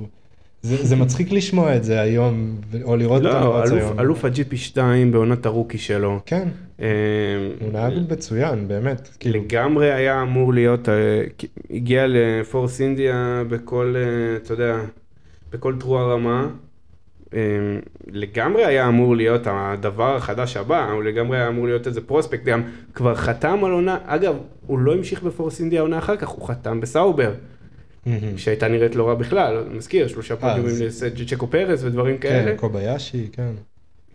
זה, זה מצחיק לשמוע את זה היום, או לראות לא, מרוץ אלוף- היום. אלוף ה-GP 2 בעונת הרוקי שלו. כן, אה, הוא נהג מצוין, באמת. כאילו, לגמרי היה אמור להיות, הגיע לפורס אינדיה בכל, אתה יודע, בכל תרועה רמה. אה, לגמרי היה אמור להיות הדבר החדש הבא, הוא לגמרי היה אמור להיות איזה prospect, גם כבר חתם על עונה, אגב, הוא לא המשיך בפורס אינדיה עונה אחר כך, הוא חתם בסאובר. שהייתה נראית לא רע בכלל, מזכיר, שלושה פודיומים אז- לצ'קו פרז ודברים כן, כאלה. קוביישי, כן.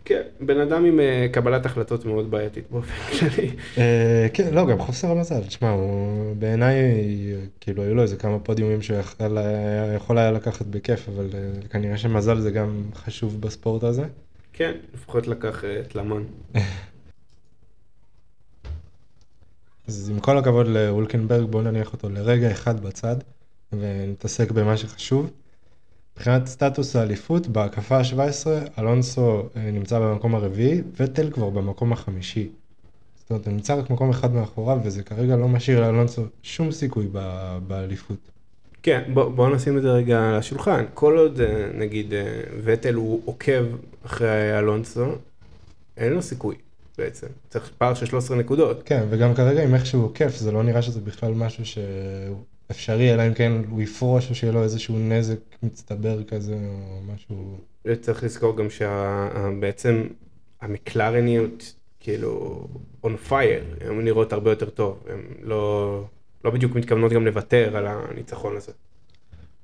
כן, בן אדם עם אה, קבלת החלטות מאוד בעייתית באופן [laughs] כללי. אה, כן, לא, גם חוסר המזל, תשמע, הוא בעיניי, כאילו, היו לו איזה כמה פודיומים שהוא יכול היה- יכול היה לקחת בכיף, אבל אה, כנראה שמזל זה גם חשוב בספורט הזה. כן, לפחות לקח אה, את למן. [laughs] אז עם כל הכבוד לאולקנברג, בואו נניח אותו לרגע אחד בצד, ונתעסק במה שחשוב. מבחינת סטטוס האליפות, בהקפה ה-17, אלונסו אה, נמצא במקום הרביעי, וטל כבר במקום החמישי. זאת אומרת, הוא נמצא רק מקום אחד מאחוריו, וזה כרגע לא משאיר לאלונסו שום סיכוי ב- באליפות. כן, בוא, בוא נשים את זה רגע על השולחן. כל עוד, אה, נגיד, אה, וטל הוא עוקב אחרי אלונסו, אין לו סיכוי בעצם. צריך פער של 13 נקודות. כן, וגם כרגע עם איך שהוא עוקף, זה לא נראה שזה בכלל משהו שאפשרי, אלא אם כן הוא יפרוש או שיהיה לו איזשהו נזק מצטבר כזה, או משהו... צריך לזכור גם שבעצם המקלרניות, כאילו, on fire, הן נראות הרבה יותר טוב. הן לא, לא בדיוק מתכוונות גם לוותר על הניצחון הזה.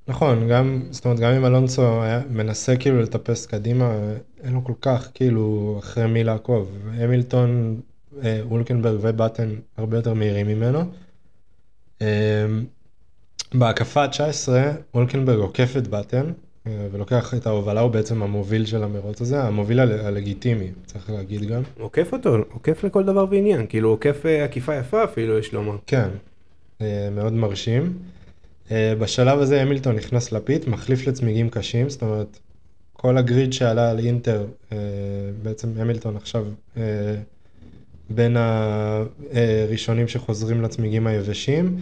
נכון, גם, זאת אומרת, גם אם אלונסו היה מנסה כאילו לטפס קדימה, אין לו כל כך כאילו אחרי מי לעקוב. המילטון, אה, אולקנברג ובטן הרבה יותר מהירים ממנו. בהקפה ה-19, אולקנברג עוקף את באטן, אה, ולוקח את ההובלה, הוא בעצם המוביל של המרוץ הזה, המוביל הל- הלגיטימי, צריך להגיד גם. עוקף אותו, עוקף לכל דבר ועניין. כאילו, עוקף אה, עקיפה יפה אפילו, יש לומר. כן, אה, מאוד מרשים. בשלב הזה המילטון נכנס לפית, מחליף לצמיגים קשים, זאת אומרת, כל הגריד שעלה על אינטר, בעצם המילטון עכשיו בין הראשונים שחוזרים לצמיגים היבשים.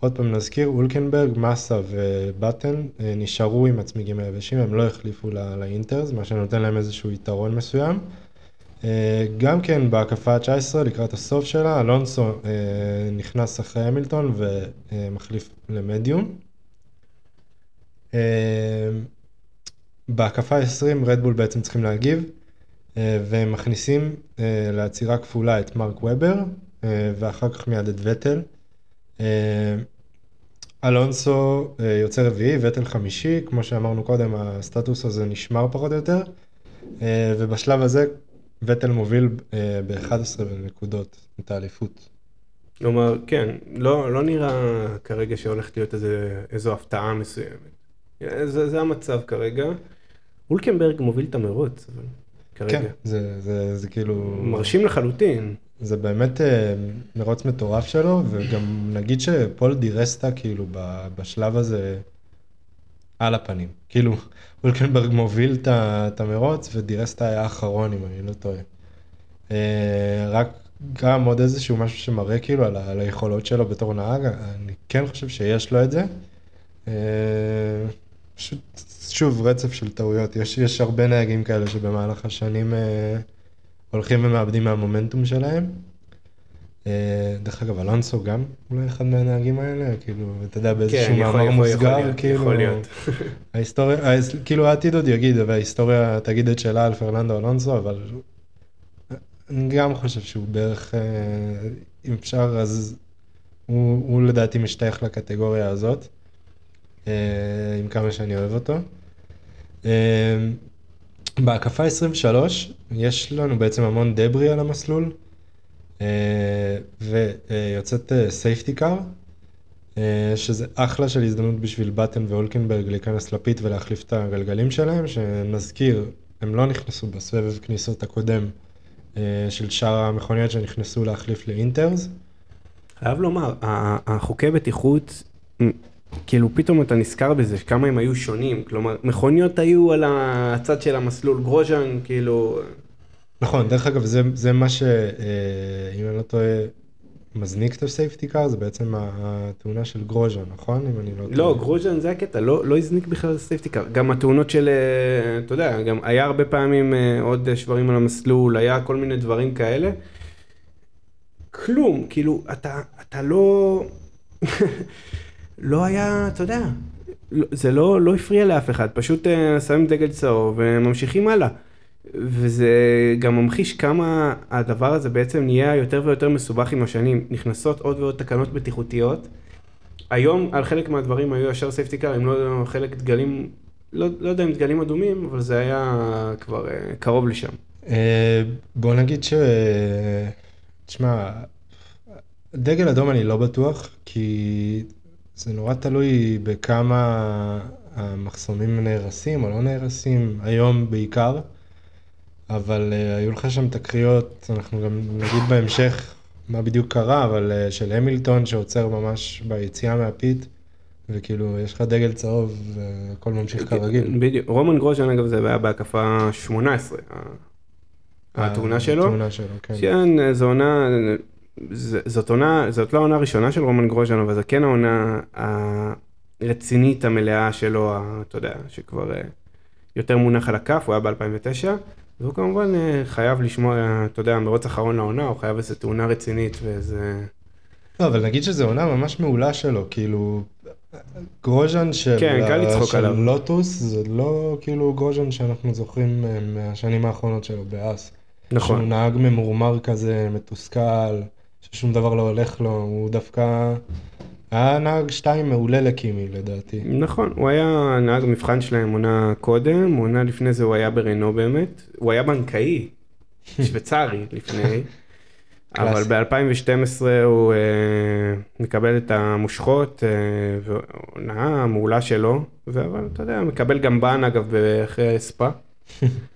עוד פעם נזכיר, אולקנברג, מסה ובטן אה, נשארו עם הצמיגים היבשים, הם לא החליפו ל- לאינטרס, מה שנותן להם איזשהו יתרון מסוים. אה, גם כן בהקפה ה-19 לקראת הסוף שלה, אלונסו אה, נכנס אחרי המילטון ומחליף למדיום. בהקפה ה-20 רדבול בעצם צריכים להגיב והם מכניסים לעצירה כפולה את מרק ובר אה, ואחר כך מיד את וטל. אה, אלונסו אה, יוצא רביעי, וטל חמישי, כמו שאמרנו קודם, הסטטוס הזה נשמר פחות או יותר, אה, ובשלב הזה וטל מוביל אה, ב-11 נקודות את האליפות. כלומר, כן, לא, לא נראה כרגע שהולכת להיות איזה, איזו הפתעה מסוימת. זה, זה המצב כרגע. אולקנברג מוביל את המרוץ, אבל כרגע. כן, זה, זה, זה כאילו... מרשים לחלוטין. זה באמת אה, מרוץ מטורף שלו, וגם נגיד שפול דירסטה כאילו בשלב הזה על הפנים. כאילו, [laughs] אולקנברג מוביל את המרוץ, ודירסטה היה האחרון, אם אני לא טועה. אה, רק גם עוד איזשהו משהו שמראה כאילו על, על היכולות שלו בתור נהג, אני כן חושב שיש לו את זה. אה, פשוט, שוב, רצף של טעויות. יש, יש הרבה נהגים כאלה שבמהלך השנים הולכים ומאבדים מהמומנטום שלהם. אה, דרך אגב, אלונסו גם אולי אחד מהנהגים האלה, כאילו, אתה יודע, באיזשהו כן, מאמר מוסגר, כאילו, יכול להיות. ההיסטוריה, ההיס- כאילו העתיד עוד יגיד, וההיסטוריה תגיד את שלה על פרננדו אלונסו, אבל אני גם חושב שהוא בערך, אה, אם אפשר, אז הוא, הוא לדעתי משתייך לקטגוריה הזאת, אה, עם כמה שאני אוהב אותו. אה, בהקפה 23 יש לנו בעצם המון דברי על המסלול, אה, ויוצאת סייפטי קאר, שזה אחלה של הזדמנות בשביל באטן ואולקנברג להיכנס לפית ולהחליף את הגלגלים שלהם, שנזכיר, הם לא נכנסו בסבב כניסות הקודם אה, של שאר המכוניות שנכנסו להחליף ל inters. חייב לומר, החוקי בטיחות כאילו פתאום אתה נזכר בזה, כמה הם היו שונים, כלומר, מכוניות היו על הצד של המסלול, גרוז'אן, כאילו... נכון, דרך אגב, זה, זה מה ש... אה, אם אני לא טועה, מזניק את ה safety car, זה בעצם התאונה של גרוז'אן, נכון? אם אני לא טועה. לא, גרוז'אן זה הקטע, לא, לא הזניק בכלל safety car. גם התאונות של, אה, אתה יודע, גם היה הרבה פעמים אה, עוד שברים על המסלול, היה כל מיני דברים כאלה. כלום, כאילו, אתה, אתה לא... [laughs] לא היה, אתה יודע, לא- זה לא, לא הפריע לאף אחד, פשוט uh, שמים דגל צהוב וממשיכים הלאה. וזה גם ממחיש כמה הדבר הזה בעצם נהיה יותר ויותר מסובך עם השנים. נכנסות עוד ועוד תקנות בטיחותיות. היום על חלק מהדברים היו ישר סייפטי קאר, אם לא חלק דגלים, לא, לא יודע אם דגלים אדומים, אבל זה היה כבר uh, קרוב לשם. Uh, בוא נגיד ש... תשמע, דגל אדום אני לא בטוח, כי זה נורא תלוי בכמה המחסומים נהרסים או לא נהרסים, היום בעיקר, אבל uh, היו לך שם תקריות, אנחנו גם נגיד בהמשך מה בדיוק קרה, אבל uh, של המילטון שעוצר ממש ביציאה מהפיט, וכאילו יש לך דגל צהוב והכל ממשיך כרגיל. בדיוק, רומן גרושן אגב זה היה בהקפה 18, התאונה שלו, התאונה שלו, כן. כן, זו עונה, זאת עונה, זאת לא העונה הראשונה של רומן גרוז'ן, אבל זו כן העונה הרצינית המלאה שלו, אתה יודע, שכבר אה, יותר מונח על הכף, הוא היה ב-2009, והוא כמובן אה, חייב לשמוע, אתה יודע, מרוץ אחרון לעונה, הוא חייב איזו תאונה רצינית ואיזה... לא, אבל נגיד שזו עונה ממש מעולה שלו, כאילו, גרוז'ן של, כן, קל לצחוק של עליו. לוטוס, זה לא כאילו גרוז'ן שאנחנו זוכרים אה, מהשנים האחרונות שלו בהאס. נכון. שהוא נהג ממורמר כזה, מתוסכל. ששום דבר לא הולך לו, הוא דווקא היה נהג שתיים מעולה לקימי לדעתי. נכון, הוא היה נהג מבחן שלהם עונה קודם, עונה לפני זה הוא היה ברנו באמת, הוא היה בנקאי, [laughs] שוויצרי לפני, [laughs] אבל ב-2012 הוא אה, מקבל את המושכות אה, ועונה מעולה שלו, אבל אתה יודע, מקבל גם בן אגב אחרי ספא. [laughs]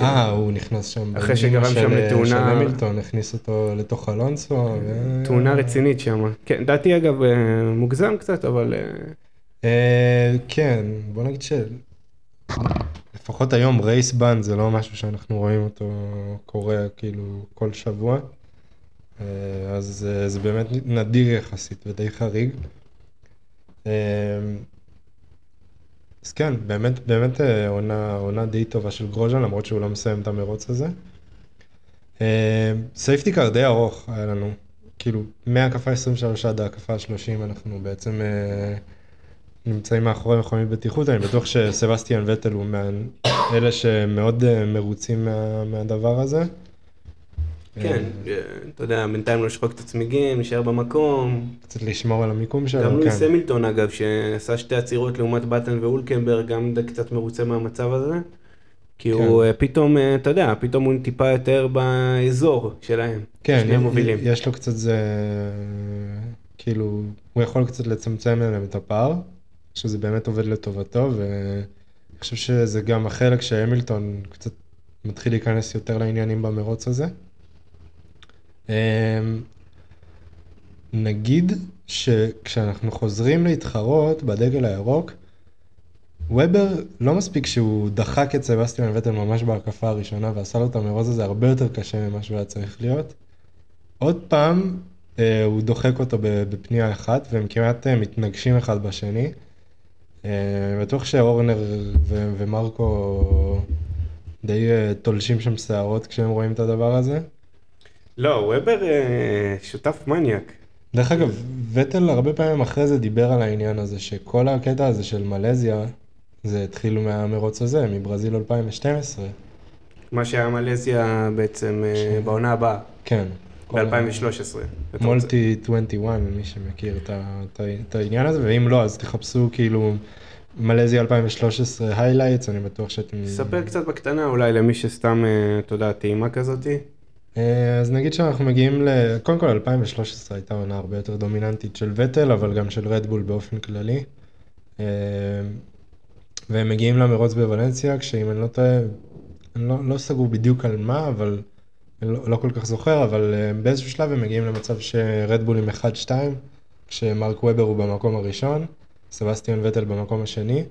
אה, הוא נכנס שם. אחרי שגרם שם לתאונה. של המילטון, הכניס אותו לתוך אלונסו. תאונה רצינית שם. כן, דעתי אגב אה, מוגזם קצת, אבל... אה, אה, כן, בוא נגיד ש... לפחות היום רייס בן זה לא משהו שאנחנו רואים אותו קורה כאילו כל שבוע. אז זה באמת נדיר יחסית ודי חריג. אז כן, באמת, באמת אה, עונה, עונה די טובה של גרוז'ן, למרות שהוא לא מסיים את המרוץ הזה. safety car די ארוך היה לנו, כאילו מהקפה 23 עד ההקפה 30 אנחנו בעצם אה, נמצאים מאחורי מכונית בטיחות, אני בטוח שסבסטיאן וטל הוא מאלה שמאוד מרוצים מה, מהדבר הזה. כן, אה, אתה יודע, בינתיים לא לשחוק את הצמיגים, להישאר במקום. קצת לשמור על המיקום שלו, גם לואיס המילטון אגב, שעשה שתי עצירות לעומת באטן ואולקנברג, גם קצת מרוצה מהמצב הזה. כי כן. הוא אה, פתאום, אה, אתה יודע, פתאום הוא טיפה יותר באזור שלהם. כן, שני המובילים. יש לו קצת זה, כאילו, הוא יכול קצת לצמצם להם את הפער, שזה באמת עובד לטובתו, ואני חושב שזה גם החלק שהמילטון קצת מתחיל להיכנס יותר לעניינים במרוץ הזה. אמ, נגיד שכשאנחנו חוזרים להתחרות בדגל הירוק, וובר לא מספיק שהוא דחק את סבסטיאן וטל ממש בהקפה הראשונה ועשה לו את המרוז הזה הרבה יותר קשה ממה שהוא היה צריך להיות. עוד פעם אה, הוא דוחק אותו בפנייה אחת והם כמעט אה, מתנגשים אחד בשני. אה, בטוח שאורנר ומרקו די תולשים שם שערות כשהם רואים את הדבר הזה. לא, וובר אה, שותף מניאק. דרך אגב, וטל הרבה פעמים אחרי זה דיבר על העניין הזה, שכל הקטע הזה של מלזיה, זה התחיל מהמרוץ הזה, מברזיל 2012. מה שהיה מלזיה בעצם אה, ש... בעונה הבאה. כן. ב-2013. Multi 21, מי שמכיר את, את, את העניין הזה, ואם לא, אז תחפשו כאילו מלזיה 2013 highlights, אני בטוח שאתם... ספר קצת בקטנה אולי למי שסתם, אה, אתה יודע, טעימה כזאתי. אה, אז נגיד שאנחנו מגיעים ל... קודם כל 2013 הייתה עונה הרבה יותר דומיננטית של וטל, אבל גם של רדבול באופן כללי. אה, והם מגיעים למרוץ בוולנסיה, כשאם אני לא טועה, אני לא, לא סגור בדיוק על מה, אבל לא, לא כל כך זוכר, אבל אה, באיזשהו שלב הם מגיעים למצב שרדבול עם 1-2, כשמרק וובר הוא במקום הראשון. סבסטיאן וטל במקום השני.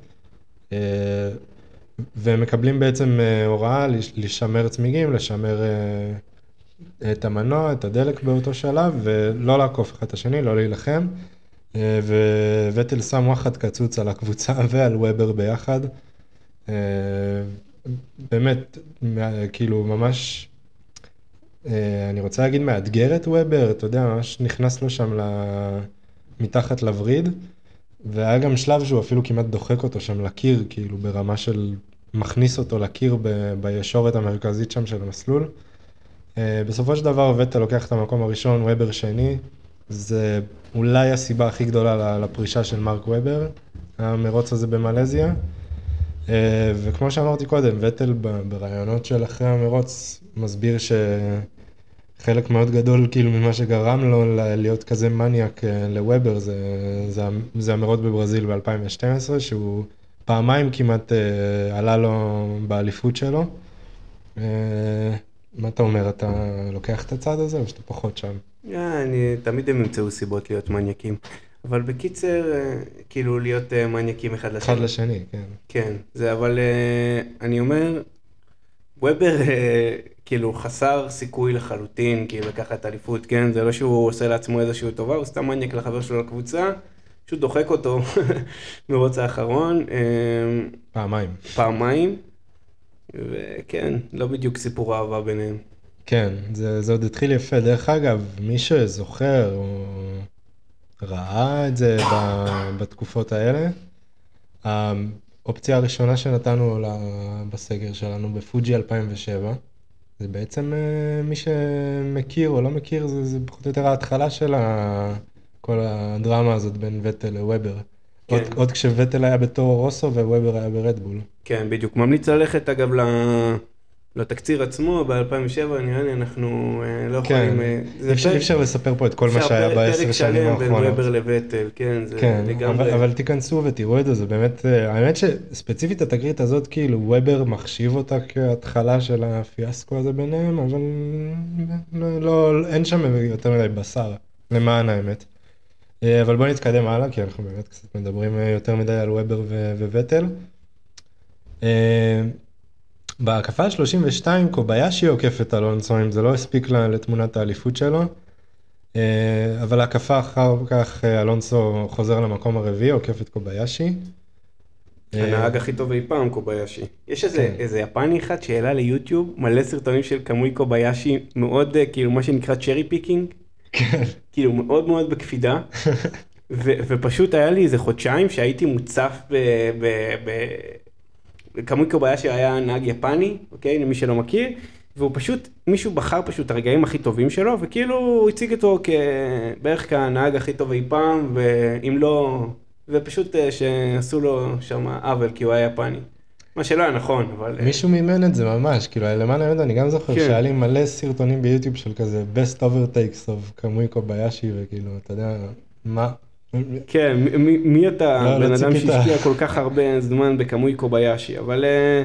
והם מקבלים בעצם אה, הוראה לש- לשמר צמיגים, לשמר את המנוע, את הדלק באותו שלב, ולא לעקוף אחד את השני, לא להילחם. אה, וווטל שם וואחד קצוץ על הקבוצה [laughs] ועל וובר ביחד. אה, באמת, כאילו ממש, אה, אני רוצה להגיד מאתגר את וובר, אתה יודע, ממש נכנס לו שם מתחת לווריד, והיה גם שלב שהוא אפילו כמעט דוחק אותו שם לקיר, כאילו ברמה של מכניס אותו לקיר ב- בישורת המרכזית שם של המסלול. אה, בסופו של דבר וטה לוקח את המקום הראשון, וובר שני, זה אולי הסיבה הכי גדולה לפרישה של מרק וובר, המרוץ הזה במלזיה. אה, וכמו שאמרתי קודם, וטל ב- בראיונות של אחרי המרוץ מסביר שחלק מאוד גדול כאילו ממה שגרם לו להיות כזה מניאק אה, לוובר זה, זה, זה המרוץ בברזיל ב-2012, שהוא פעמיים כמעט עלה לו באליפות שלו. מה אתה אומר, אתה לוקח את הצד הזה או שאתה פחות שם? אה, אני, תמיד הם ימצאו סיבות להיות מניאקים. אבל בקיצר, אה, כאילו להיות אה, מניאקים אחד לשני. אחד לשני, כן. כן, זה אבל אני אומר, וובר כאילו חסר סיכוי לחלוטין כאילו לקחת אליפות, כן? זה לא שהוא עושה לעצמו איזושהי טובה, הוא סתם מניאק לחבר שלו לקבוצה, פשוט דוחק אותו [laughs] מרוץ האחרון פעמיים. פעמיים, וכן, לא בדיוק סיפור אהבה ביניהם. כן, זה, זה עוד התחיל יפה. דרך אגב, מי שזוכר או ראה את זה ב, בתקופות האלה, האופציה הראשונה שנתנו לה, בסגר שלנו בפוג'י 2007, זה בעצם אה, מי שמכיר או לא מכיר, זה, זה פחות או יותר ההתחלה של ה, כל הדרמה הזאת בין וטל לוובר. כן. עוד, עוד כשוטל היה בתור רוסו ווובר היה ברדבול. כן, בדיוק. ממליץ ללכת אגב ל- לתקציר עצמו, ב-2007 נראה לי אנחנו אה, לא כן, יכולים... אה, אי אפשר, פרק- אפשר לספר פה את כל מה אפשר שהיה בעשר שנים פרק שלם בין האחרונות. ובר לווטל, כן, זה כן, לגמרי... אבל, אבל תיכנסו ותראו את זה, זה באמת, אה, האמת שספציפית התקרית הזאת, כאילו וובר מחשיב אותה כהתחלה של הפיאסקו הזה ביניהם, אבל לא, לא, אין שם יותר מדי בשר, למען האמת. אה, אבל בואו נתקדם הלאה, כי אנחנו באמת קצת מדברים אה, יותר מדי על וובר ו- וווטל. אה, בהקפה ה-32 קוביישי עוקף את אלונסו, אם זה לא הספיק לה לתמונת האליפות שלו. אבל ההקפה אחר כך אלונסו חוזר למקום הרביעי, עוקף את קוביישי. הנהג הכי טוב אי פעם, קוביישי. יש איזה, כן. איזה יפני אחד שהעלה ליוטיוב מלא סרטונים של קמוי קוביישי, מאוד כאילו מה שנקרא cherry picking, כן, כאילו מאוד מאוד בקפידה. ו- ופשוט היה לי איזה חודשיים שהייתי מוצף ב... ב- ב- קמוי קוביישי היה נהג יפני, אוקיי? למי שלא מכיר. והוא פשוט, מישהו בחר פשוט את הרגעים הכי טובים שלו, וכאילו הוא הציג אותו כבערך כנהג הכי טוב אי פעם, ואם לא, ופשוט אה, שעשו לו שם עוול כי הוא היה יפני. מה שלא היה נכון, אבל... אה, מישהו מימן את זה ממש, כאילו למען האמת אני גם זוכר כן. שהיה לי מלא סרטונים ביוטיוב של כזה best overtakes of קמוי קוביישי וכאילו אתה יודע מה. כן, מי אתה, לא, לא בן אדם ציפית. שהשקיע כל כך הרבה זמן בקמוי קוביישי, אבל אה,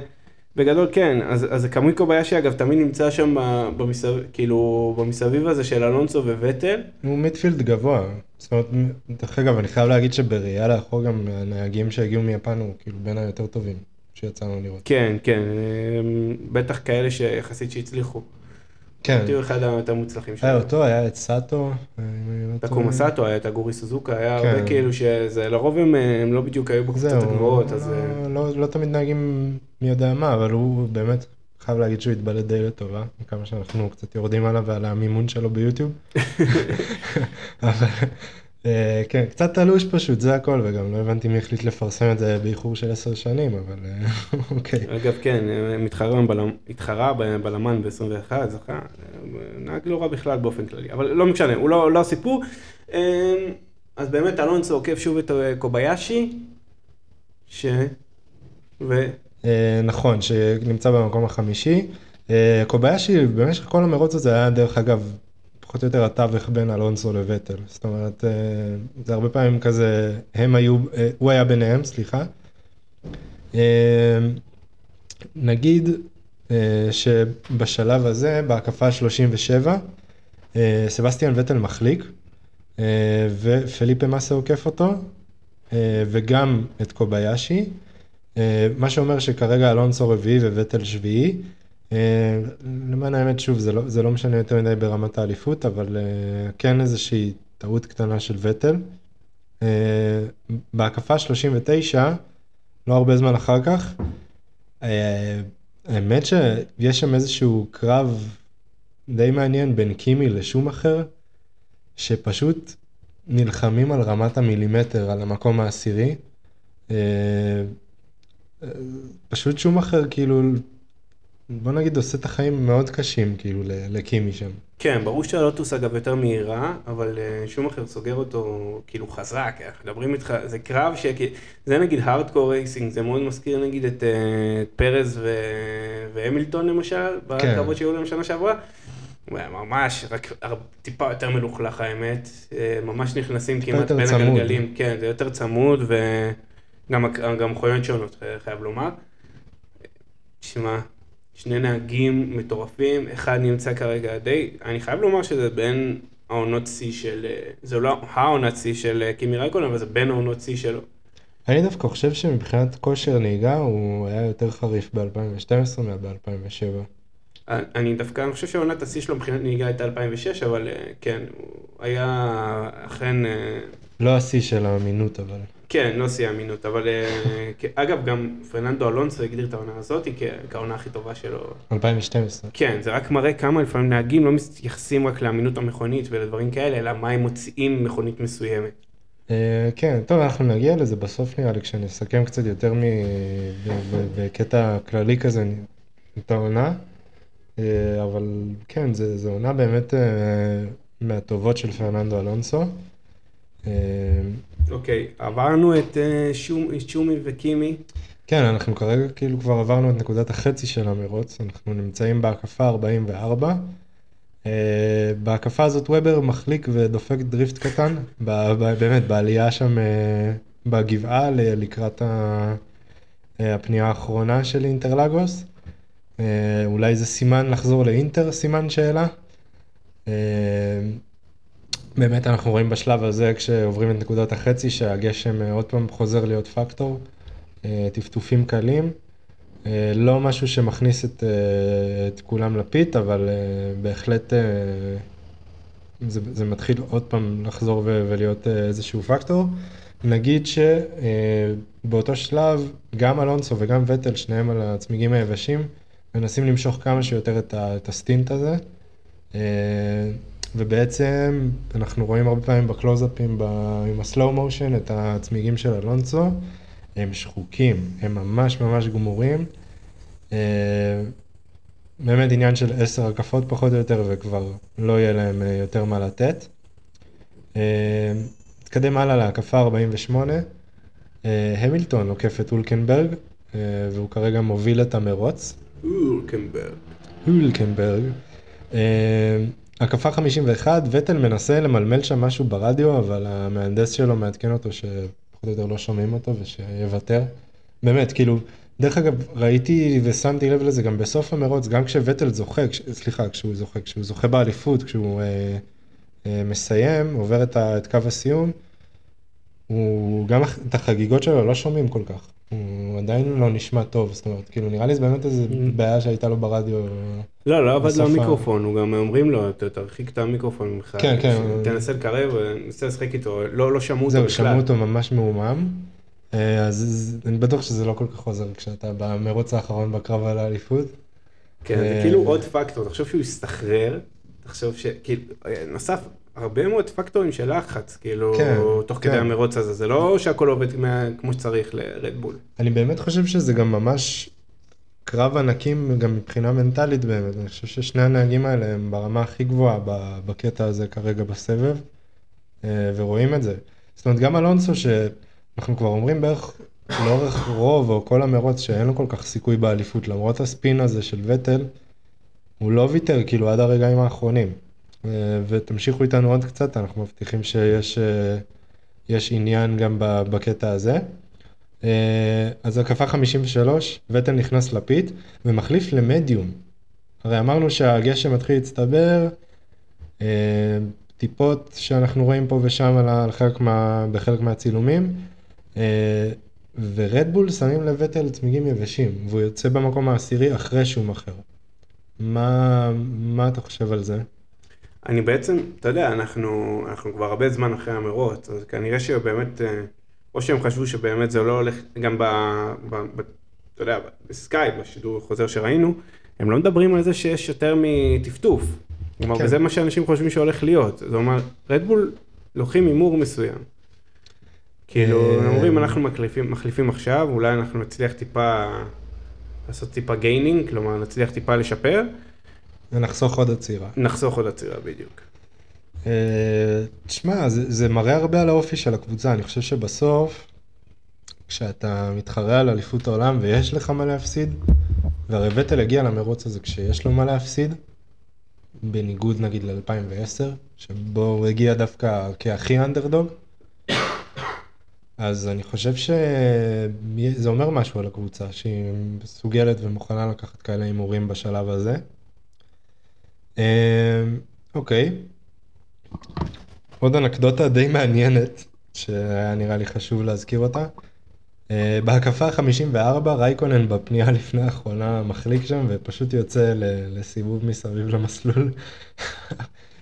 בגדול כן, אז, אז קמוי קוביישי אגב תמיד נמצא שם ב- במסביב, כאילו במסביב הזה של אלונסו וווטל, הוא מיטפילד גבוה. זאת אומרת, דרך אגב אני חייב להגיד שבראייה לאחור גם הנהגים שהגיעו מיפן הוא כאילו בין היותר טובים שיצאנו לראות. כן, כן, אה, בטח כאלה שיחסית שהצליחו, כן, תהיו אחד היותר מוצלחים היה שלו. אותו, היה את סאטו. לא תקומה. סאטו היה את הגורי סוזוקה, היה כן. הרבה כאילו שזה, לרוב הם, לא בדיוק היו בקבוצות הגבוהות, אז... לא- אה, לא, לא תמיד נהגים מי יודע מה, אבל הוא באמת חייב להגיד שהוא התבלט די לטובה, כמה שאנחנו קצת יורדים עליו ועל המימון שלו ביוטיוב. [laughs] אבל כן, קצת תלוש פשוט, זה הכל, וגם לא הבנתי מי החליט לפרסם את זה באיחור של עשר שנים, אבל אה, [laughs] אוקיי. אגב, כן, מתחרה בבלם, התחרה בבלמן ב-21, זכה, אה, נהג לא רע בכלל באופן כללי, אבל לא משנה, הוא לא, לא הסיפור. אה, אז באמת אלונסו עוקף שוב את אה, קוביישי, ש... ו... אה, נכון, שנמצא במקום החמישי. אה, קוביישי במשך כל המרוץ הזה היה דרך אגב פחות או יותר התווך בין אלונסו לווטל. זאת אומרת, אה, זה הרבה פעמים כזה, הם היו, אה, הוא היה ביניהם, סליחה. אה, נגיד שבשלב הזה, בהקפה 37, אה, סבסטיאן וטל מחליק, ופליפה מסה עוקף אותו. וגם את קוביישי, מה שאומר שכרגע אלונסו רביעי וווטל שביעי. למען האמת, שוב, זה לא, זה לא משנה יותר מדי ברמת האליפות, אבל כן איזושהי טעות קטנה של וטל. בהקפה 39, לא הרבה זמן אחר כך, האמת שיש שם איזשהו קרב די מעניין בין קימי לשום אחר, שפשוט נלחמים על רמת המילימטר, על המקום העשירי. אה, אה, פשוט שום אחר כאילו, בוא נגיד עושה את החיים מאוד קשים כאילו לקימי שם. כן, ברור שהלוטוס אגב יותר מהירה, אבל אה, שום אחר סוגר אותו כאילו חזק, מדברים איתך, זה קרב ש... זה נגיד הארדקור רייסינג, זה מאוד מזכיר נגיד את, את פרז ו... והמילטון למשל, כן. בקרבות שהיו להם שנה שעברה. ממש, רק טיפה יותר מלוכלך האמת, אה, ממש נכנסים כמעט בין צמוד. הגלגלים, כן, זה יותר צמוד וגם מכוניות שונות, חייב לומר. תשמע, שני נהגים מטורפים, אחד נמצא כרגע די, אני חייב לומר שזה בין העונות שיא של, אה, זה לא העונת שיא של אה, קימי רייקון, אבל זה בין העונות שיא שלו. אני דווקא חושב שמבחינת כושר נהיגה הוא היה יותר חריף ב-2012 מב-2007. אני דווקא, אני חושב שעונת השיא שלו מבחינת נהיגה הייתה 2006, אבל אה, כן, הוא היה אכן... אה, לא השיא של האמינות אבל. כן, לא שיא האמינות, אבל אה, אגב, גם פרננדו אלונסו הגדיר את העונה הזאת כעונה הכי טובה שלו. 2012. כן, זה רק מראה כמה לפעמים נהגים לא מתייחסים רק לאמינות המכונית ולדברים כאלה, אלא מה הם מוציאים מכונית מסוימת. כן, טוב, אנחנו נגיע לזה בסוף נראה לי, כשאני אסכם קצת יותר בקטע כללי כזה את העונה. אה, אבל כן, זו עונה באמת אה, מהטובות של פרננדו אלונסו. אה, אוקיי, עברנו את שומי וקימי. כן, אנחנו כרגע כאילו כבר עברנו את נקודת החצי של המרוץ, אנחנו נמצאים בהקפה 44. בהקפה הזאת וובר מחליק ודופק דריפט קטן, באמת בעלייה שם בגבעה לקראת הפנייה האחרונה של אינטרלגוס. אה, אולי זה סימן לחזור לאינטר, סימן שאלה. אה, באמת אנחנו רואים בשלב הזה כשעוברים את נקודות החצי שהגשם אה, עוד פעם חוזר להיות פקטור, טפטופים קלים. לא משהו שמכניס את, את כולם לפית, אבל בהחלט זה, זה מתחיל עוד פעם לחזור ולהיות איזשהו פקטור. נגיד שבאותו שלב גם אלונסו וגם וטל, שניהם על הצמיגים היבשים, מנסים למשוך כמה שיותר את, את הסטינט הזה. אה, ובעצם אנחנו רואים הרבה פעמים בקלוזאפים עם הסלואו מושן את הצמיגים של אלונסו, הם שחוקים, הם ממש ממש גמורים. אה, באמת עניין של עשר הקפות פחות או יותר וכבר לא יהיה להם אה, יותר מה לתת. נתקדם הלאה להקפה 48, המילטון עוקף את אולקנברג והוא כרגע מוביל את המרוץ. הולקנברג. הולקנברג. הקפה 51, וטל מנסה למלמל שם משהו ברדיו, אבל המהנדס שלו מעדכן אותו שפחות או יותר לא שומעים אותו ושיוותר. באמת, כאילו, דרך אגב, ראיתי ושמתי לב לזה גם בסוף המרוץ, גם כשוטל זוכה, כש, סליחה, כשהוא זוכה, כשהוא זוכה באליפות, כשהוא אה, אה, מסיים, עובר את, ה, את קו הסיום, הוא, גם את החגיגות שלו לא שומעים כל כך. הוא עדיין לא נשמע טוב, זאת אומרת, כאילו נראה לי זה באמת איזה mm. בעיה שהייתה לו ברדיו. לא, לא עבד לו המיקרופון, הוא גם אומרים לו, תרחיק את המיקרופון ממך, כן, כן. תנסה לקרב, נסה לשחק איתו, לא, לא שמעו אותו בכלל. זהו, שמעו אותו ממש מעומם, אה, אז אני בטוח שזה לא כל כך עוזר כשאתה במרוץ האחרון בקרב על האליפות. כן, זה אה, כאילו עוד פקטור, תחשוב שהוא הסתחרר, תחשוב שכאילו, אה, נוסף, הרבה מאוד פקטורים של לחץ, כאילו, כן, תוך כן. כדי המרוץ הזה, זה לא שהכל עובד מה, כמו שצריך לרדבול. אני באמת חושב שזה גם ממש קרב ענקים גם מבחינה מנטלית באמת, אני חושב ששני הנהגים האלה הם ברמה הכי גבוהה בקטע הזה כרגע בסבב, אה, ורואים את זה. זאת אומרת, גם אלונסו, שאנחנו כבר אומרים בערך לאורך רוב או כל המרוץ שאין לו כל כך סיכוי באליפות, למרות הספין הזה של וטל, הוא לא ויתר כאילו עד הרגעים האחרונים. אה, ותמשיכו איתנו עוד קצת, אנחנו מבטיחים שיש אה, עניין גם בקטע הזה. אה, אז הקפה 53, וטל נכנס לפיט ומחליף למדיום. הרי אמרנו שהגשם מתחיל להצטבר, טיפות שאנחנו רואים פה ושם על חלק מה, בחלק מהצילומים, ורדבול שמים לווטל צמיגים יבשים, והוא יוצא במקום העשירי אחרי שהוא מכר. מה, מה אתה חושב על זה? אני בעצם, אתה יודע, אנחנו, אנחנו כבר הרבה זמן אחרי המרוץ, אז כנראה שבאמת, אה, או שהם חשבו שבאמת זה לא הולך, גם ב... ב, ב אתה יודע, בסקאי, בשידור החוזר שראינו, הם לא מדברים על זה שיש יותר מטפטוף. כלומר, כן. וזה מה שאנשים חושבים שהולך להיות. זאת אומרת, רדבול לוקחים הימור מסוים. כאילו, אה, הם אומרים, אנחנו מחליפים, מחליפים עכשיו, אולי אנחנו נצליח טיפה, לעשות טיפה gaining, כלומר, נצליח טיפה לשפר, ונחסוך עוד עצירה. נחסוך עוד עצירה בדיוק. אה, תשמע, זה, זה מראה הרבה על האופי של הקבוצה, אני חושב שבסוף, כשאתה מתחרה על אליפות העולם ויש לך מה להפסיד, והרי וטל הגיע למרוץ הזה כשיש לו מה להפסיד, בניגוד נגיד ל-2010, שבו הוא הגיע דווקא כהכי אנדרדוג, אז אני חושב שזה אומר משהו על הקבוצה, שהיא מסוגלת ומוכנה לקחת כאלה הימורים בשלב הזה. אה, אוקיי. עוד אנקדוטה די מעניינת, שהיה נראה לי חשוב להזכיר אותה. אה, בהקפה ה-54 רייקונן בפנייה לפני האחרונה מחליק שם ופשוט יוצא לסיבוב מסביב למסלול. [laughs]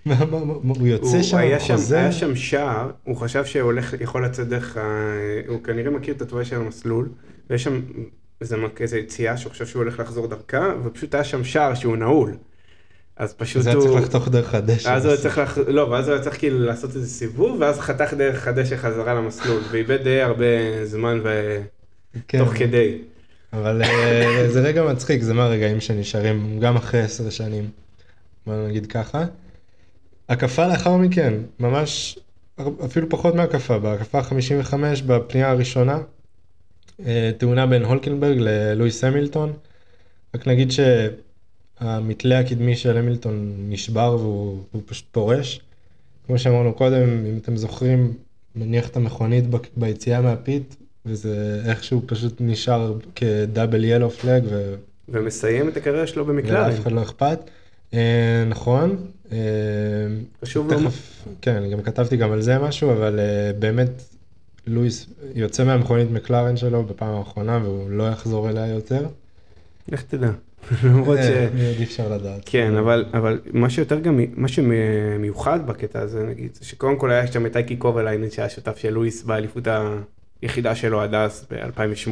הוא יוצא הוא שם, שם, חוזר. היה שם שער, הוא חשב שהוא הולך, יכול לצאת דרך. הוא כנראה מכיר את התוואי של המסלול, ויש שם איזה יציאה שהוא חושב שהוא הולך לחזור דרכה, ופשוט היה שם שער שהוא נעול. אז פשוט זה היה הוא... צריך לחתוך דרך הדשא. אז הוא היה צריך, לח... לא, ואז הוא היה צריך כאילו לעשות איזה סיבוב, ואז חתך דרך הדשא חזרה למסלול, ואיבד די הרבה זמן ו... כן, תוך כדי. אבל אה, זה רגע מצחיק, זה מהרגעים שנשארים גם אחרי עשר שנים. בוא נגיד ככה. הקפה לאחר מכן, ממש אפילו פחות מהקפה, בהקפה ה-55 בפנייה הראשונה, אה, תאונה בין הולקנברג ללואיס המילטון. רק נגיד שהמתלה הקדמי של המילטון נשבר והוא, פשוט פורש. כמו שאמרנו קודם, אם אתם זוכרים, מניח את המכונית ב- ביציאה מהפיט, וזה איכשהו פשוט נשאר כדאבל ילו פלג, ו... ומסיים את הקריירה שלו במקלרן. ולאף אחד לא אכפת. אה, נכון. אה, חשוב. תכף, כן, אני גם כתבתי גם על זה משהו, אבל אה, באמת, לואיס יוצא מהמכונית מקלרן שלו בפעם האחרונה, והוא לא יחזור אליה יותר. לך תדע. למרות ש... אה, אי אפשר לדעת. כן, אבל, אבל מה שיותר גם, מה שמיוחד בקטע הזה, נגיד, זה שקודם כל היה שם את אייקי קובליין, שהיה שותף של לואיס באליפות היחידה שלו עד אז, ב-2008,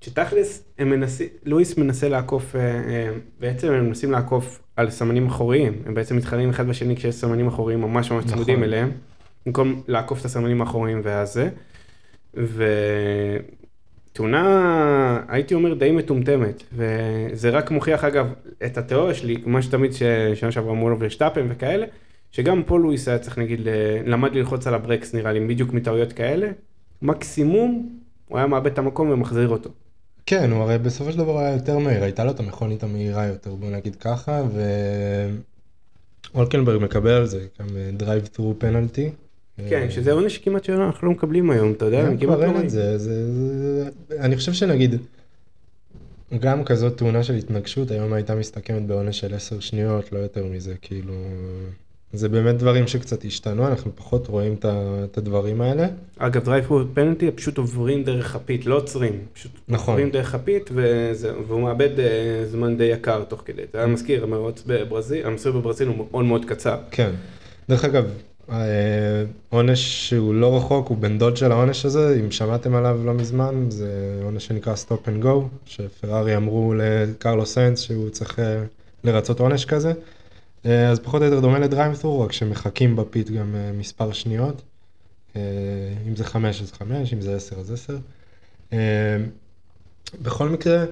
שתכלס, הם מנסים, לואיס מנסה לעקוף, אה, אה, בעצם הם מנסים לעקוף על סמנים אחוריים, הם בעצם מתחרים אחד בשני כשיש סמנים אחוריים ממש ממש נכון. צמודים אליהם, במקום לעקוף את הסמנים האחוריים והזה, ותאונה, הייתי אומר, די מטומטמת, וזה רק מוכיח אגב את התיאוריה שלי, כמו שתמיד ששנה שעברה מולו ושטאפן וכאלה, שגם פה לואיס היה צריך נגיד, למד ללחוץ על הברקס נראה לי, בדיוק מטעויות כאלה, מקסימום הוא היה מאבד את המקום ומחזיר אותו. כן, הוא הרי בסופו של דבר היה יותר מהיר, הייתה לו את המכונית המהירה יותר, בוא נגיד ככה, ואולקנברג מקבל על זה גם drive through penalty. כן, שזה עונש כמעט שאנחנו לא מקבלים היום, אתה יודע, כמעט לא. את זה, זה, זה, אני חושב שנגיד, גם כזאת תאונה של התנגשות היום הייתה מסתכמת בעונש של 10 שניות, לא יותר מזה, כאילו, זה באמת דברים שקצת השתנו, אנחנו פחות רואים את הדברים האלה. אגב, drive through penalty, פשוט עוברים דרך ה pit, לא עוצרים. פשוט נכון. עוברים דרך ה pit, וזה- והוא מאבד אה, זמן די יקר תוך כדי. אתה מזכיר, המרוץ בברזיל, המסלול בברזיל הוא מאוד מאוד קצר. כן. דרך אגב, אה, עונש שהוא לא רחוק, הוא בן דוד של העונש הזה, אם שמעתם עליו לא מזמן, זה עונש שנקרא Stop and Go, שפרארי אמרו לקרלוס סיינס שהוא צריך אה, לרצות עונש כזה. אה, אז פחות או יותר דומה לדריימת'רו, רק שמחכים בפיט גם אה, מספר שניות. אה, אם זה חמש אז חמש, אם זה עשר אז עשר. אה, בכל מקרה,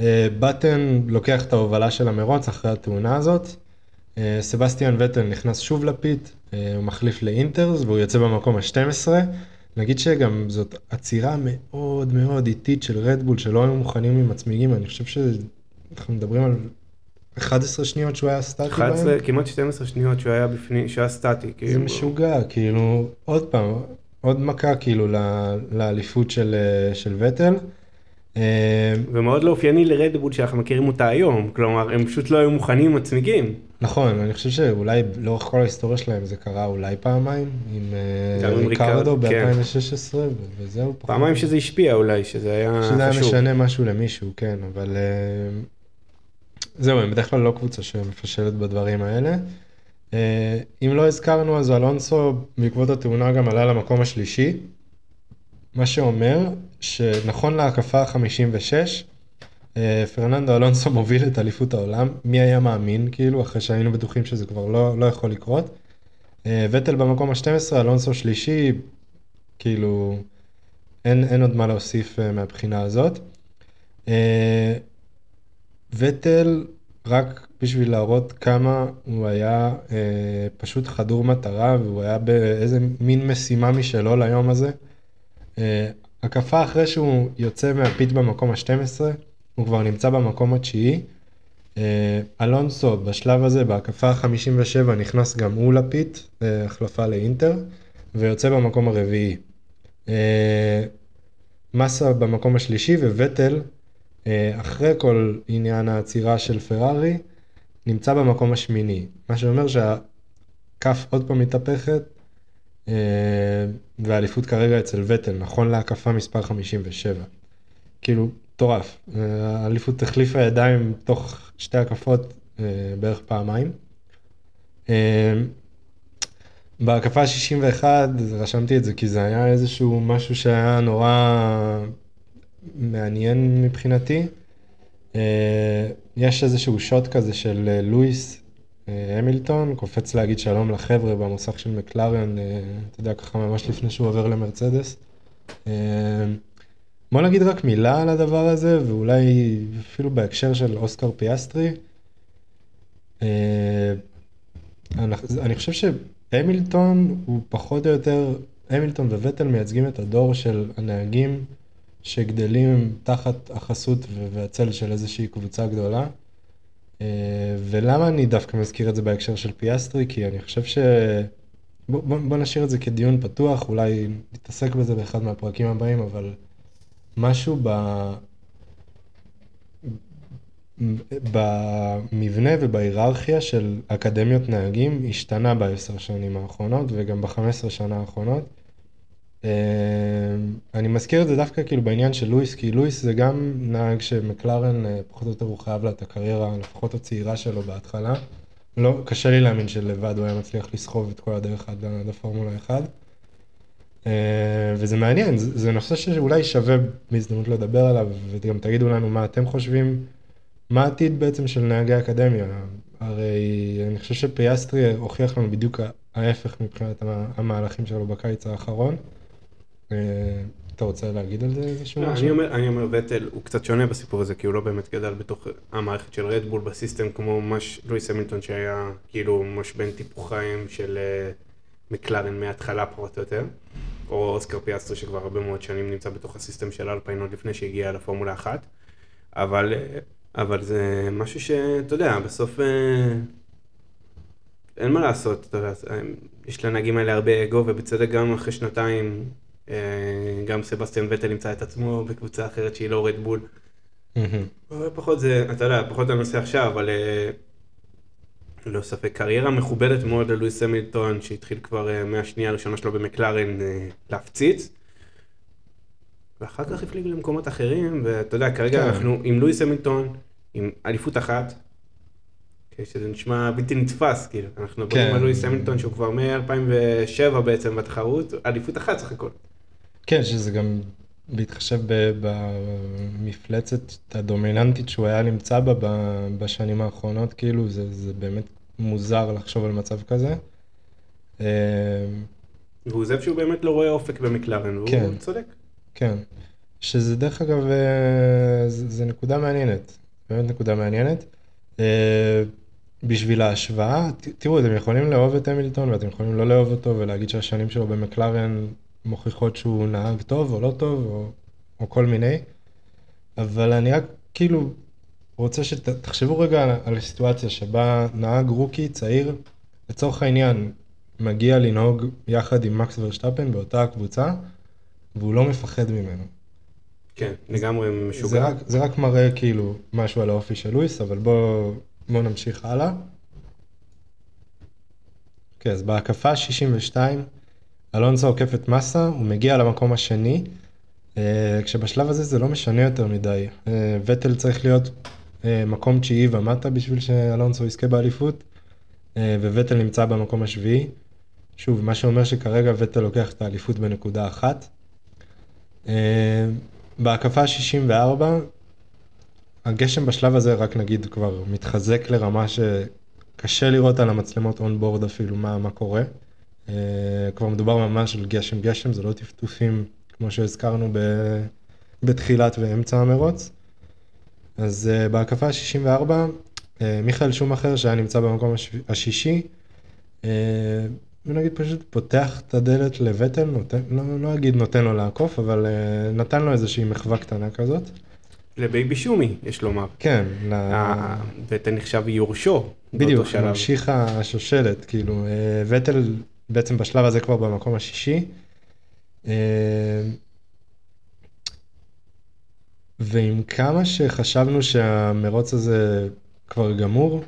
אה, בטן לוקח את ההובלה של המרוץ אחרי התאונה הזאת. אה, סבסטיאן וטל נכנס שוב לפיט, אה, הוא מחליף לאינטרס והוא יוצא במקום ה-12. נגיד שגם זאת עצירה מאוד מאוד איטית של רדבול שלא היו מוכנים עם הצמיגים, אני חושב שאנחנו מדברים על 11 שניות שהוא היה סטטי 11, בהם. כמעט 12 שניות שהוא היה בפנים, שהוא היה סטטי. זה כאילו. משוגע, כאילו, עוד פעם, עוד מכה כאילו ל- לאליפות של, אה, של וטל. אה, ומאוד לא אופייני לרדבול שאנחנו מכירים אותה היום, כלומר הם פשוט לא היו מוכנים עם הצמיגים. נכון, אני חושב שאולי לאורך כל ההיסטוריה שלהם זה קרה אולי פעמיים, עם אה, ריקרדו כן. ב-2016, וזהו. פעמיים שזה השפיע אולי, שזה היה שזה היה חשוב. משנה משהו למישהו, כן, אבל אה, זהו, הם בדרך כלל לא קבוצה שמפשלת בדברים האלה. אה, אם לא הזכרנו, אז אלונסו בעקבות התאונה גם עלה למקום השלישי, מה שאומר שנכון להקפה ה-56, אה, פרננדו אלונסו [laughs] מוביל את אליפות העולם, מי היה מאמין, כאילו, אחרי שהיינו בטוחים שזה כבר לא, לא יכול לקרות. אה, וטל במקום ה-12, אלונסו שלישי, כאילו, אין, אין עוד מה להוסיף אה, מהבחינה הזאת. אה, וטל, רק בשביל להראות כמה הוא היה אה, פשוט חדור מטרה, והוא היה באיזה מין משימה משלו ליום הזה. אה, הקפה אחרי שהוא יוצא מהפיט במקום ה-12, הוא כבר נמצא במקום התשיעי. אה, אלונסו בשלב הזה, בהקפה ה-57, נכנס גם הוא לפיט, החלפה לאינטר, ויוצא במקום הרביעי. אה, מסה במקום השלישי וווטל, אה, אחרי כל עניין העצירה של פרארי, נמצא במקום השמיני. מה שאומר שהכף עוד פעם מתהפכת, והאליפות כרגע אצל וטל, נכון להקפה מספר 57. כאילו, מטורף. אה, האליפות החליפה ידיים תוך שתי הקפות אה, בערך פעמיים. אה, בהקפה ה-61 רשמתי את זה כי זה היה איזשהו משהו שהיה נורא מעניין מבחינתי. יש איזשהו שוט כזה של לואיס המילטון, קופץ להגיד שלום לחבר'ה במוסך של מקלרן, אתה יודע, ככה ממש לפני שהוא עובר למרצדס. בוא נגיד רק מילה על הדבר הזה, ואולי אפילו בהקשר של אוסקר פיאסטרי. אה, אני חושב שהמילטון הוא פחות או יותר, המילטון ווטל מייצגים את הדור של הנהגים שגדלים תחת החסות והצל של איזושהי קבוצה גדולה. אה, ולמה אני דווקא מזכיר את זה בהקשר של פיאסטרי? כי אני חושב ש... בוא, בוא נשאיר את זה כדיון פתוח, אולי נתעסק בזה באחד מהפרקים הבאים, אבל משהו ב... במבנה ובהיררכיה של אקדמיות נהגים השתנה בעשר שנים האחרונות וגם בחמש עשרה שנה האחרונות. אה, אני מזכיר את זה דווקא כאילו בעניין של לואיס, כי לואיס זה גם נהג שמקלרן אה, פחות או יותר הוא חייב לה את הקריירה, לפחות הצעירה שלו בהתחלה. לא, קשה לי להאמין שלבד הוא היה מצליח לסחוב את כל הדרך עד הפורמולה 1. אה, וזה מעניין, זה, זה נושא שאולי שווה בהזדמנות לדבר עליו, וגם תגידו לנו מה אתם חושבים, מה העתיד בעצם של נהגי אקדמיה. הרי אני חושב שפיאסטרי הוכיח לנו בדיוק ההפך מבחינת המה- המהלכים שלו בקיץ האחרון. אה, אתה רוצה להגיד על זה איזשהו לא, משהו? אני אומר, אני אומר, וטל הוא קצת שונה בסיפור הזה, כי הוא לא באמת גדל בתוך המערכת של רדבול בסיסטם, כמו ממש לואיס המילטון שהיה כאילו ממש בין טיפוחיים של אה, מקלרן מההתחלה פחות או יותר, או אוסקר פיאסטרי שכבר הרבה מאוד שנים נמצא בתוך ה system של אלפיין עוד לפני שהגיע לפורמולה 1, אבל, אבל זה משהו שאתה יודע, בסוף אה, אין מה לעשות, אתה יודע, אה, יש לנהגים האלה הרבה אגו, ובצדק גם אחרי שנתיים, אה, גם סבסטיאן וטל ימצא את עצמו בקבוצה אחרת שהיא לא רדבול. אבל פחות זה, אתה יודע, פחות הנושא עכשיו, אבל ללא ספק, קריירה מכובדת מאוד ללואיס המילטון, שהתחיל כבר אה, מהשנייה הראשונה שלו במקלרן אה, להפציץ. ואחר כך הפליג למקומות אחרים, ואתה יודע, כרגע כן. אנחנו עם לואיס המילטון, עם אליפות אחת, שזה נשמע בלתי נתפס, כאילו, אנחנו מדברים כן. על לואיס המילטון שהוא כבר מ-2007 בעצם בתחרות, אליפות אחת סך הכל. כן, שזה גם בהתחשב במפלצת הדומיננטית שהוא היה נמצא בה בשנים האחרונות, כאילו זה, זה באמת מוזר לחשוב על מצב כזה. אה, והוא עוזב שהוא באמת לא רואה אופק במקלרן, והוא כן. צודק. כן, שזה דרך אגב, אה, זה, זה נקודה מעניינת, באמת נקודה מעניינת. אה, בשביל ההשוואה, תראו, אתם יכולים לאהוב את המילטון ואתם יכולים לא לאהוב אותו ולהגיד שהשנים שלו במקלרן מוכיחות שהוא נהג טוב או לא טוב או, או כל מיני, אבל אני רק כאילו רוצה שתחשבו רגע על, על הסיטואציה שבה נהג רוקי צעיר, לצורך העניין, מגיע לנהוג יחד עם מקס ורשטפן באותה הקבוצה, והוא לא מפחד ממנו. כן, לגמרי זה משוגע. רק, זה רק מראה כאילו משהו על האופי של לואיס, אבל בואו בוא נמשיך הלאה. אוקיי, אז בהקפה 62, אלונסו עוקף את מסה, הוא מגיע למקום השני, אה, כשבשלב הזה זה לא משנה יותר מדי. אה, וטל צריך להיות מקום תשיעי ומטה בשביל שאלונסו יזכה באליפות, אה, וווטל נמצא במקום השביעי. שוב, מה שאומר שכרגע וטל לוקח את האליפות בנקודה אחת. אה, בהקפה 64, הגשם בשלב הזה רק נגיד כבר מתחזק לרמה שקשה לראות על המצלמות אונבורד אפילו מה, מה קורה. כבר מדובר ממש על גשם גשם, זה לא טפטופים כמו שהזכרנו ב, בתחילת ואמצע המרוץ. אז uh, בהקפה ה-64, uh, מיכאל שומאחר שהיה נמצא במקום הש... השישי, uh, נגיד פשוט פותח את הדלת לווטל, נותן, לא, לא אגיד נותן לו לעקוף, אבל uh, נתן לו איזושהי מחווה קטנה כזאת. לבייבי שומי, יש לומר. כן, ל... וטל נחשב יורשו. בדיוק. ממשיך השושלת, כאילו, וטל בעצם בשלב הזה כבר במקום השישי. ועם כמה שחשבנו שהמרוץ הזה כבר גמור,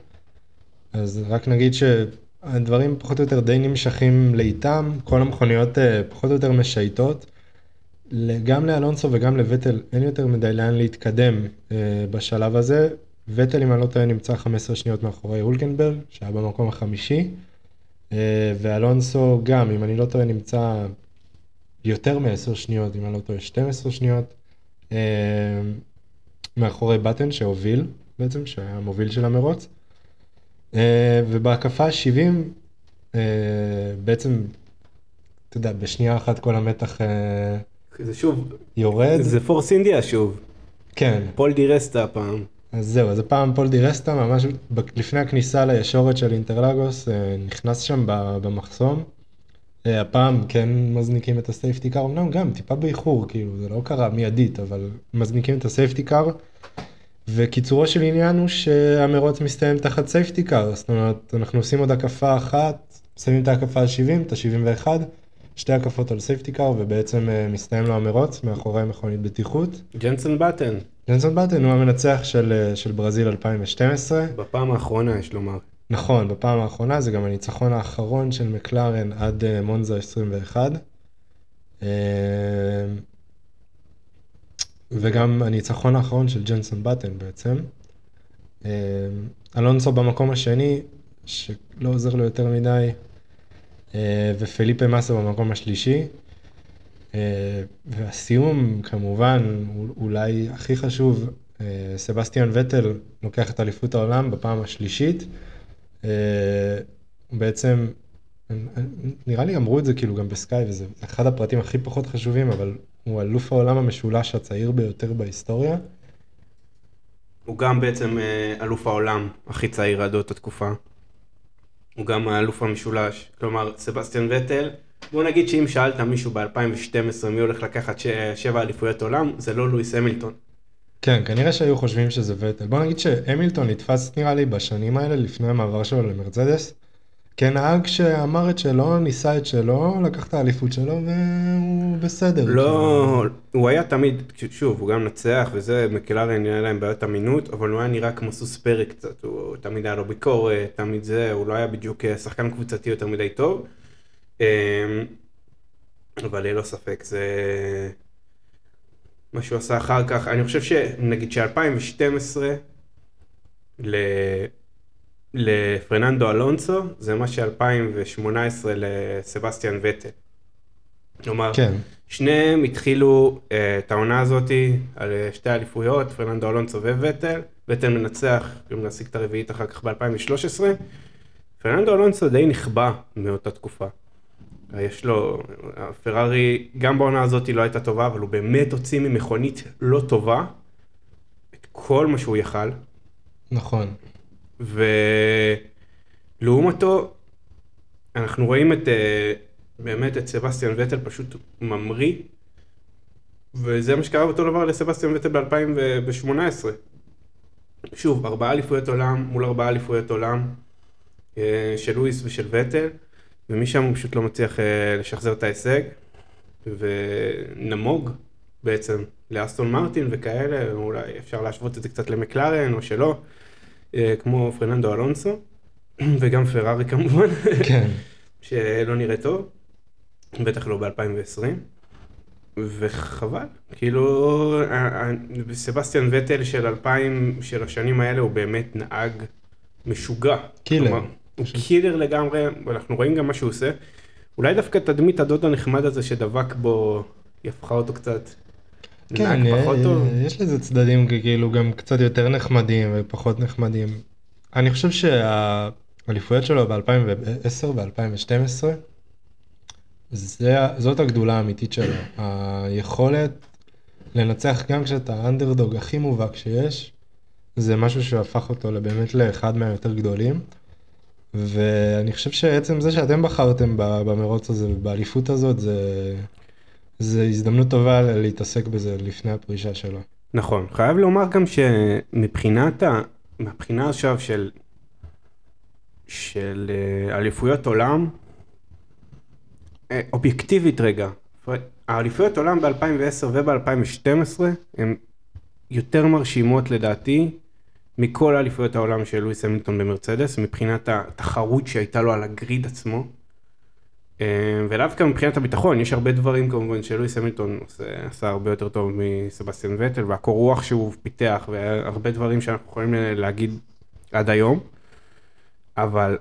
אז רק נגיד שהדברים פחות או יותר די נמשכים לאיתם, כל המכוניות אה, פחות או יותר משייטות. גם לאלונסו וגם לווטל אין יותר מדי לאן להתקדם אה, בשלב הזה. וטל אם אני לא טועה נמצא 15 שניות מאחורי הולקנברג שהיה במקום החמישי. אה, ואלונסו גם אם אני לא טועה נמצא יותר מ-10 שניות אם אני לא טועה 12 שניות. אה, מאחורי בטן שהוביל בעצם שהיה המוביל של המרוץ. אה, ובהקפה ה-70 בעצם אתה יודע בשנייה אחת כל המתח אה, זה שוב, יורד. זה פורס אינדיה שוב. כן, פול די רסטה הפעם. אז זהו, אז הפעם פול די רסטה ממש ב- לפני הכניסה לישורת של אינטרלגוס אה, נכנס שם במחסום. אה, הפעם כן מזניקים את ה safety car, אמנם גם טיפה באיחור, כאילו זה לא קרה מיידית, אבל מזניקים את ה safety car. וקיצורו של עניין הוא שהמרוץ מסתיים תחת safety car, זאת אומרת אנחנו עושים עוד הקפה אחת, מסיימים את ההקפה ה-70, את ה-71, שתי הקפות על safety car ובעצם אה, מסתיים לו המרוץ מאחורי מכונית בטיחות. ג'נסון בטן, ג'נסון בטן הוא המנצח של, אה, של ברזיל 2012. בפעם האחרונה יש לומר. נכון, בפעם האחרונה זה גם הניצחון האחרון של מקלרן עד אה, מונזה 21. אה, וגם הניצחון האחרון של ג'נסון בטן בעצם. אה, אלונסו במקום השני, שלא עוזר לו יותר מדי, ופליפה מסה במקום השלישי. והסיום כמובן אולי הכי חשוב, סבסטיאן וטל לוקח את אליפות העולם בפעם השלישית. אה, בעצם, נראה לי אמרו את זה כאילו גם בסקאי וזה אחד הפרטים הכי פחות חשובים, אבל הוא אלוף העולם המשולש הצעיר ביותר בהיסטוריה. הוא גם בעצם אה, אלוף העולם הכי צעיר עד אותה תקופה. הוא גם האלוף המשולש. כלומר, סבסטיאן וטל, בוא נגיד שאם שאלת מישהו ב-2012 מי הולך לקחת ש... שבע אליפויות עולם, זה לא לואיס המילטון. כן, כנראה שהיו חושבים שזה וטל. בוא נגיד שהמילטון נתפס נראה לי בשנים האלה לפני המעבר שלו למרצדס. כנהג שאמר את שלו, ניסה את שלו, לקח את האליפות שלו והוא בסדר. לא, הוא היה תמיד, שוב, הוא גם נצח וזה, מקלרן היה להם בעיות אמינות, אבל הוא היה נראה כמו סוס פרק קצת, הוא תמיד היה לו ביקורת, תמיד זה, הוא לא היה בדיוק אה, שחקן קבוצתי יותר מדי טוב. אמ, אבל ללא ספק זה מה שהוא עשה אחר כך, אני חושב שנגיד ש-2012 ל... לפרננדו אלונסו זה מה ש-2018 לסבסטיאן וטל. כלומר, כן, שניהם התחילו uh, את העונה הזאתי על uh, שתי אליפויות, פרננדו אלונסו וווטל, וטל מנצח, גם להשיג את הרביעית אחר כך ב-2013. פרננדו אלונסו די נכבה מאותה תקופה. יש לו, הפרארי גם בעונה הזאת לא הייתה טובה, אבל הוא באמת הוציא ממכונית לא טובה את כל מה שהוא יכל, נכון. ולעומתו אנחנו רואים את, אה, באמת את סבסטיאן וטל פשוט ממריא, וזה מה שקרה אותו דבר לסבסטיאן וטל ב-2018. שוב, ארבעה אליפויות עולם מול ארבעה אליפויות עולם אה, של לואיס ושל וטל. ומשם הוא פשוט לא מצליח אה, לשחזר את ההישג, ונמוג בעצם לאסטון מרטין וכאלה, אולי אפשר להשוות את זה קצת למקלרן או שלא, אה, כמו פרננדו אלונסו, [clears throat] וגם פרארי כמובן, כן. [laughs] שלא נראה טוב, בטח לא ב-2020. וחבל, כאילו ה- ה- סבסטיאן וטל של 2000, של השנים האלה הוא באמת נהג משוגע. killer. הוא killer לגמרי, ואנחנו רואים גם מה שהוא עושה. אולי דווקא תדמית הדוד הנחמד הזה שדבק בו, היא הפכה אותו קצת כן, טוב. יש לזה צדדים כאילו גם קצת יותר נחמדים ופחות נחמדים. אני חושב שהאליפויות שלו ב-2010 ו-2012, זאת הגדולה האמיתית שלו. היכולת לנצח גם כשאתה האנדרדוג הכי מובהק שיש, זה משהו שהפך אותו באמת לאחד מהיותר גדולים. ואני חושב שעצם זה שאתם בחרתם במרוץ הזה ובאליפות הזאת, זה, זה הזדמנות טובה להתעסק בזה לפני הפרישה שלו. נכון, חייב לומר גם שמבחינת ה... מהבחינה עכשיו של של אה, אליפויות עולם, אה, אובייקטיבית רגע, האליפויות עולם ב-2010 וב-2012 הן יותר מרשימות לדעתי מכל אליפויות העולם של לואיס המילטון במרצדס, מבחינת התחרות שהייתה לו על הגריד עצמו. אה, ולאו מבחינת הביטחון, יש הרבה דברים כמובן שלואיס המילטון עושה, עשה הרבה יותר טוב מסבסטיאן וטל, והקור רוח שהוא פיתח, והרבה דברים שאנחנו יכולים להגיד עד היום. אבל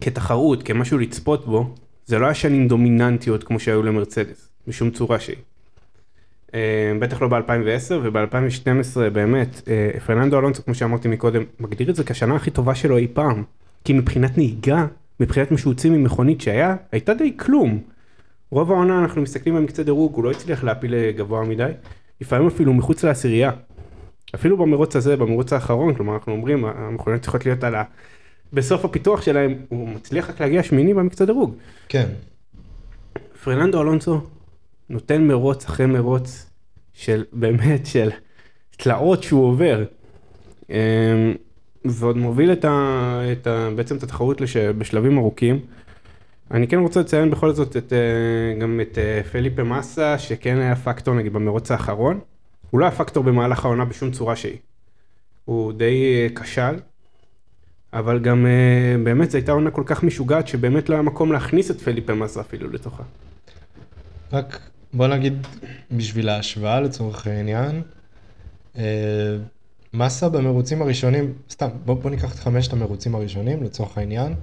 כתחרות, כמשהו לצפות בו, זה לא היה שנים דומיננטיות כמו שהיו למרצדס, בשום צורה שהיא. אה, בטח לא ב-2010 וב-2012 באמת, אה, פרננדו אלונסו, כמו שאמרתי מקודם, מגדיר את זה כשנה הכי טובה שלו אי פעם. כי מבחינת נהיגה, מבחינת מה הוציא ממכונית שהיה, הייתה די כלום. רוב העונה אנחנו מסתכלים על מקצה דירוג, הוא לא הצליח להפיל גבוה מדי, לפעמים אפילו מחוץ לעשירייה. אפילו במרוץ הזה, במרוץ האחרון, כלומר אנחנו אומרים, המכוניות צריכות להיות על ה... בסוף הפיתוח שלהם, הוא מצליח רק להגיע שמיני במקצה דירוג. כן. פרננדו אלונסו נותן מרוץ אחרי מרוץ של באמת של תלאות שהוא עובר. אמ, ועוד מוביל את ה, את ה, בעצם את התחרות לש, בשלבים ארוכים. אני כן רוצה לציין בכל זאת את, אה, גם את אה, פליפה מסה שכן היה פקטור נגיד במרוץ האחרון. הוא לא היה פקטור במהלך העונה בשום צורה שהיא. הוא די אה, כשל. אבל גם באמת זו הייתה עונה כל כך משוגעת שבאמת לא היה מקום להכניס את פליפה מסה אפילו לתוכה. רק בוא נגיד בשביל ההשוואה לצורך העניין, אה, מסה במרוצים הראשונים, סתם בוא, בוא ניקח את חמשת המרוצים הראשונים לצורך העניין,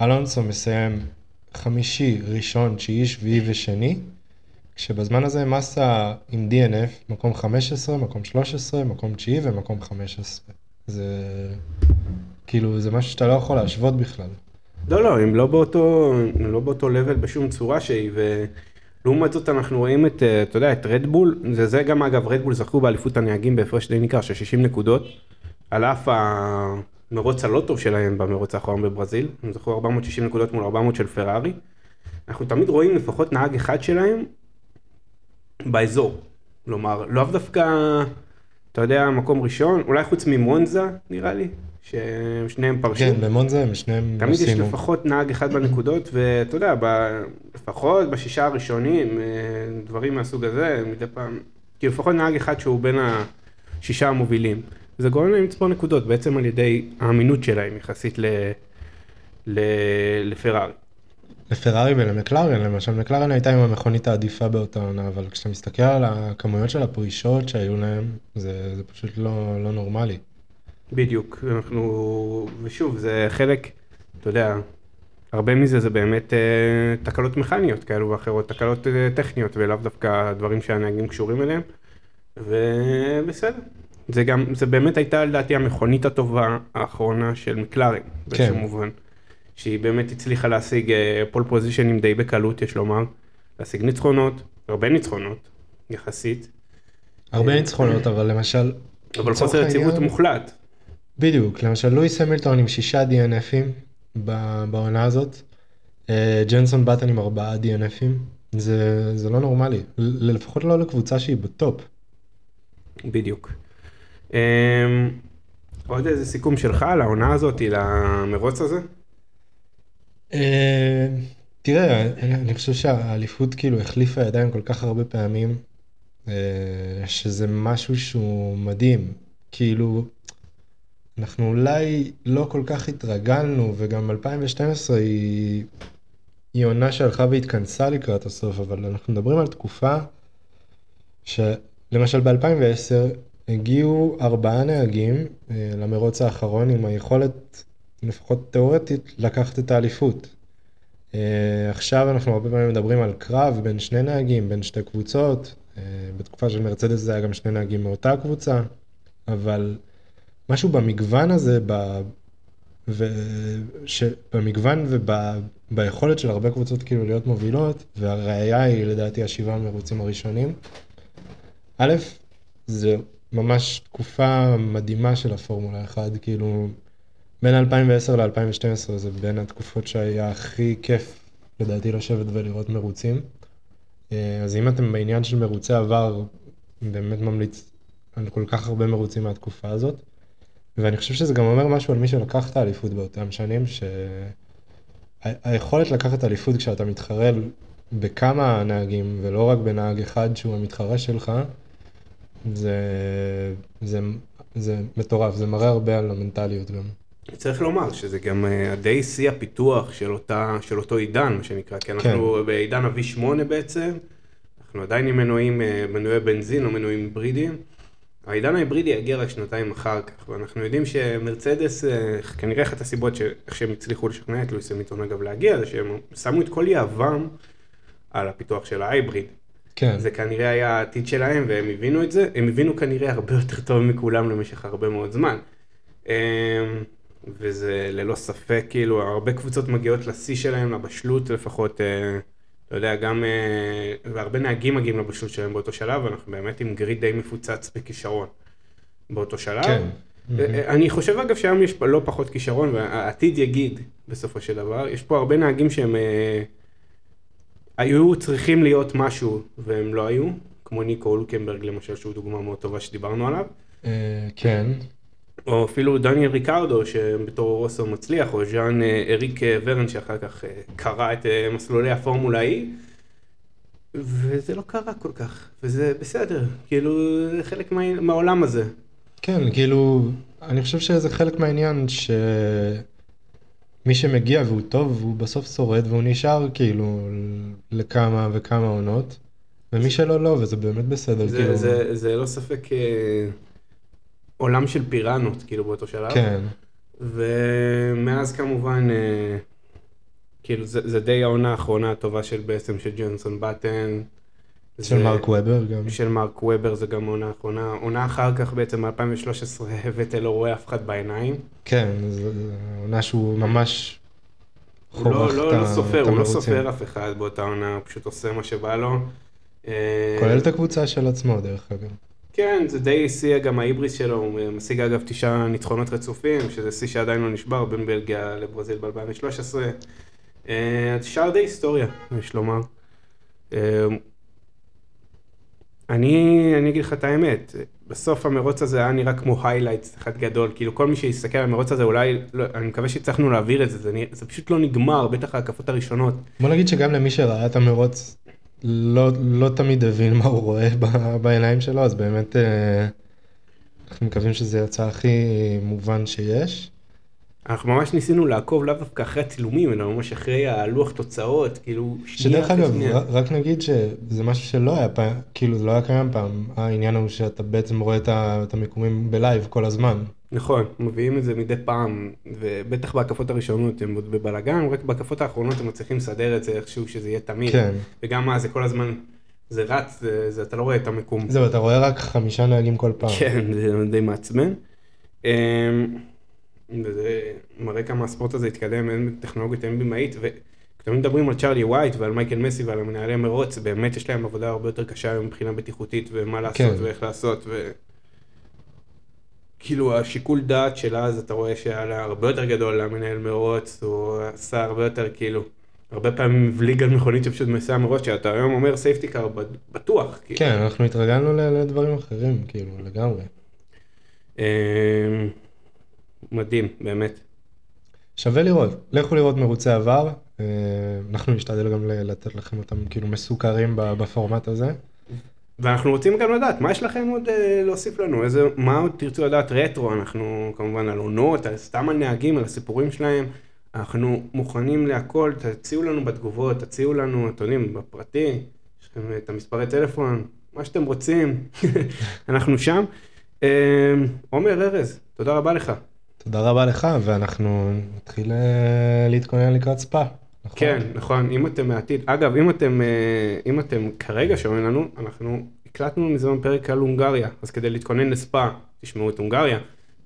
אלונסו מסיים חמישי, ראשון, תשיעי, שביעי ושני, כשבזמן הזה מסה עם DNF מקום 15, מקום 13, מקום תשיעי ומקום 15. זה כאילו זה משהו שאתה לא יכול להשוות בכלל. לא, לא, הם לא באותו, הם לא באותו level בשום צורה שהיא, ולעומת זאת אנחנו רואים את, אה, אתה יודע, את רדבול, זה, זה גם אגב, רדבול זכו באליפות הנהגים בהפרש די ניכר של 60 נקודות, על אף המרוץ הלא טוב שלהם במרוץ האחרון בברזיל, הם זכו 460 נקודות מול 400 של פרארי. אנחנו תמיד רואים לפחות נהג אחד שלהם באזור, כלומר, לאו דווקא, אתה יודע, מקום ראשון, אולי חוץ ממונזה, נראה לי, ששניהם פרשו. כן, במונזה הם שניהם תמיד יש סיימו. לפחות נהג אחד בנקודות, ואתה יודע, ב... לפחות בשישה הראשונים, אה, דברים מהסוג הזה, מדי פעם, כי לפחות נהג אחד שהוא בין השישה המובילים. זה גורם להם לצפור נקודות, בעצם על ידי האמינות שלהם יחסית ל... ל... לפרארי. לפרארי ולמקלרן, למשל מקלרן הייתה עם המכונית העדיפה באותה עונה, אבל כשאתה מסתכל על הכמויות של הפרישות שהיו להם, זה, זה פשוט לא, לא נורמלי. בדיוק, אנחנו, ושוב, זה חלק, אתה יודע, הרבה מזה זה באמת אה, תקלות מכניות כאלו ואחרות, תקלות אה, טכניות ולאו דווקא דברים שהנהגים קשורים אליהם, ובסדר. זה גם, זה באמת הייתה לדעתי המכונית הטובה האחרונה של מקלרן, באיזשהו כן. מובן. שהיא באמת הצליחה להשיג pole פוזיישנים די בקלות, יש לומר, להשיג ניצחונות, הרבה ניצחונות, יחסית, הרבה ניצחונות, אבל למשל, אבל חוסר יציבות מוחלט. בדיוק, למשל לואיס המילטון עם שישה DNF ים בעונה הזאת, אה, ג'נסון בטן עם ארבעה DNF ים, זה, זה לא נורמלי, לפחות לא לקבוצה שהיא בטופ. בדיוק. אמ, עוד איזה סיכום שלך על העונה הזאת, למרוץ הזה? אה, תראה, אני, אני חושב שהאליפות כאילו החליפה ידיים כל כך הרבה פעמים, אה, שזה משהו שהוא מדהים. כאילו, אנחנו אולי לא כל כך התרגלנו, וגם 2012 היא, היא עונה שהלכה והתכנסה לקראת הסוף, אבל אנחנו מדברים על תקופה שלמשל ב-2010 הגיעו ארבעה נהגים אה, למרוץ האחרון עם היכולת, לפחות תיאורטית, לקחת את האליפות. אה, עכשיו אנחנו הרבה פעמים מדברים על קרב בין שני נהגים, בין שתי קבוצות. אה, בתקופה של מרצדס זה היה גם שני נהגים מאותה קבוצה, אבל משהו במגוון הזה, ב... ו... ש... במגוון וביכולת של הרבה קבוצות כאילו להיות מובילות, והראיה היא לדעתי השבעה מרוצים הראשונים. א', זה ממש תקופה מדהימה של הפורמולה 1, כאילו בין 2010 ל-2012 זה בין התקופות שהיה הכי כיף לדעתי לשבת ולראות מרוצים. אה, אז אם אתם בעניין של מרוצי עבר, באמת ממליץ על כל כך הרבה מרוצים מהתקופה הזאת. ואני חושב שזה גם אומר משהו על מי שלקח את האליפות באותם שנים, שהיכולת לקחת אליפות כשאתה מתחרה בכמה נהגים ולא רק בנהג אחד שהוא המתחרה שלך, זה, זה, זה מטורף, זה מראה הרבה על המנטליות גם. צריך לומר שזה גם אה, די שיא הפיתוח של, אותה, של אותו עידן, מה שנקרא, כי אנחנו כן. בעידן ה-V8 בעצם, אנחנו עדיין עם מנועים, אה, מנועי בנזין או מנועים היברידיים. העידן ההיברידי יגיע רק שנתיים אחר כך, ואנחנו יודעים שמרצדס, אה, כנראה אחת הסיבות שאיך שהם הצליחו לשכנע את לואיס המיטון אגב להגיע, זה שהם שמו את כל יהבם על הפיתוח של ההיבריד. כן. זה כנראה היה העתיד שלהם, והם הבינו את זה, הם הבינו כנראה הרבה יותר טוב מכולם למשך הרבה מאוד זמן. אמ, וזה ללא ספק, כאילו, הרבה קבוצות מגיעות לשיא שלהם, לבשלות לפחות, אה, אתה יודע, גם, אה, והרבה נהגים מגיעים לבשלות שלהם באותו שלב, ואנחנו באמת עם גריד די מפוצץ בכישרון באותו שלב. כן. אה, אני חושב אגב שהיום יש לא פחות כישרון, והעתיד יגיד בסופו של דבר, יש פה הרבה נהגים שהם היו צריכים להיות משהו והם לא היו, כמו ניקו אולקנברג למשל, שהוא דוגמה מאוד טובה שדיברנו עליו. כן. או אפילו דניאל ריקרדו שבתור רוסו מצליח, או ז'אן אה, אריק אה, ורן שאחר כך אה, קרא את מסלולי הפורמולה ההיא. וזה לא קרה כל כך, וזה בסדר, כאילו זה חלק מה, מהעולם הזה. כן, כאילו, אני חושב שזה חלק מהעניין שמי שמגיע והוא טוב, הוא בסוף שורד והוא נשאר כאילו לכמה וכמה עונות, ומי שלא לא, וזה באמת בסדר. זה, כאילו... זה, זה לא ספק עולם של פיראנות, כאילו, באותו שלב. כן. ומאז כמובן, אה, כאילו, זה, זה די העונה האחרונה הטובה של בעצם של ג'ונסון באטן. של זה, מרק וובר גם. של מרק וובר זה גם עונה האחרונה. עונה אחר כך בעצם, ב-2013, ותל לא רואה אף אחד בעיניים. כן, זו עונה שהוא ממש חורך לא, לא, לא סופר, הוא לא סופר אף אחד באותה עונה, הוא פשוט עושה מה שבא לו. אה, כולל את הקבוצה של עצמו, דרך אגב. כן, זה די שיא גם ההיבריס שלו, הוא משיג אגב תשעה ניצחונות רצופים, שזה שיא שעדיין לא נשבר בין בלגיה לברזיל ב-2013. אה, שער די היסטוריה, יש לומר. אה, אני, אני אגיד לך את האמת, בסוף המרוץ הזה היה נראה כמו highlights אחד גדול, כאילו כל מי שיסתכל על המרוץ הזה אולי, לא, אני מקווה שהצלחנו להעביר את זה, זה, זה פשוט לא נגמר, בטח ההקפות הראשונות. בוא נגיד שגם למי שראה את המרוץ לא, לא תמיד הבין מה הוא רואה בעיניים שלו, אז באמת אה, אנחנו מקווים שזה יצא הכי מובן שיש. אנחנו ממש ניסינו לעקוב לאו דווקא אחרי הצילומים, אלא ממש אחרי הלוח תוצאות, כאילו שנייה שנייה. שדרך אגב, רק נגיד שזה משהו שלא היה פעם, כאילו זה לא היה קיים פעם, העניין הוא שאתה בעצם רואה את המיקומים בלייב כל הזמן. נכון, מביאים את זה מדי פעם, ובטח בהקפות הראשונות הם עוד בבלאגן, רק בהקפות האחרונות הם מצליחים לסדר את זה איכשהו שזה יהיה תמיד. כן. וגם מה, זה כל הזמן, זה רץ, זה, זה, אתה לא רואה את המיקום. זהו, אתה רואה רק חמישה נהגים כל פעם. כן, זה די מעצבן. אמ, וזה מראה כמה הספורט הזה התקדם, אין טכנולוגיות, אין במאית, וכשאתם מדברים על צ'ארלי ווייטינג ועל מייקל מאסי ועל המנהלי המרוץ, באמת יש להם עבודה הרבה יותר קשה מבחינה בטיחותית, ומה לעשות כן. ואיך לעשות. ו... כאילו השיקול דעת של אז אתה רואה שהיה לה הרבה יותר גדול למנהל מרוץ, הוא עשה הרבה יותר כאילו, הרבה פעמים מבליג על מכונית שפשוט באמצע מרוץ, שאתה היום אומר safety car בטוח. כאילו. כן, אנחנו התרגלנו לדברים אחרים, כאילו, לגמרי. אמ, מדהים, באמת. שווה לראות, לכו לראות מרוצי עבר, אה, אנחנו נשתדל גם לתת לכם אותם כאילו מסוכרים בפורמט הזה. ואנחנו רוצים גם לדעת, מה יש לכם עוד אה, להוסיף לנו? איזה, מה עוד תרצו לדעת רטרו? אנחנו כמובן על עונות, על סתם על נהגים, על הסיפורים שלהם. אנחנו מוכנים להכל, תציעו לנו בתגובות, תציעו לנו, אתם יודעים, בפרטי, יש לכם את המספרי טלפון, מה שאתם רוצים, [laughs] אנחנו שם. אה, עומר ארז, תודה רבה לך. תודה רבה לך, ואנחנו נתחיל אה, להתכונן לקראת ספא. נכון? כן, נכון, אם אתם מהעתיד, אגב, אם אתם, אה, אם אתם כרגע שומעים לנו, אנחנו הקלטנו מזמן פרק על הונגריה, אז כדי להתכונן לספא, תשמעו את הונגריה.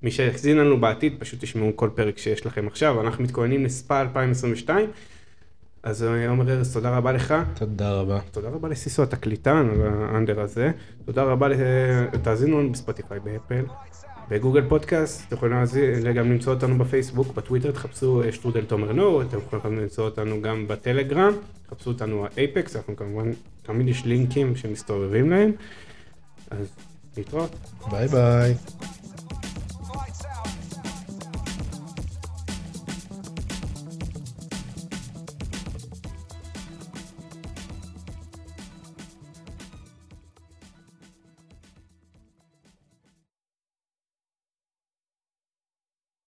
מי שיחזין לנו בעתיד, פשוט תשמעו כל פרק שיש לכם עכשיו, אנחנו מתכוננים לספא 2022. אז אה, עומר ארז, תודה רבה לך. תודה רבה. תודה רבה לסיסו התקליטן על הסאונד הזה. תודה רבה, ל- תאזינו לנו בספוטיפיי, באפל, בגוגל פודקאסט. אתם יכולים גם למצוא אותנו בפייסבוק, בטוויטר, תחפשו אה, שטרודל תומר נור, אתם יכולים למצוא אותנו גם בטלגרם, תחפשו אותנו אייפקס, אנחנו כמובן, תמיד יש לינקים שמסתובבים להם. אז להתראות. ביי ביי.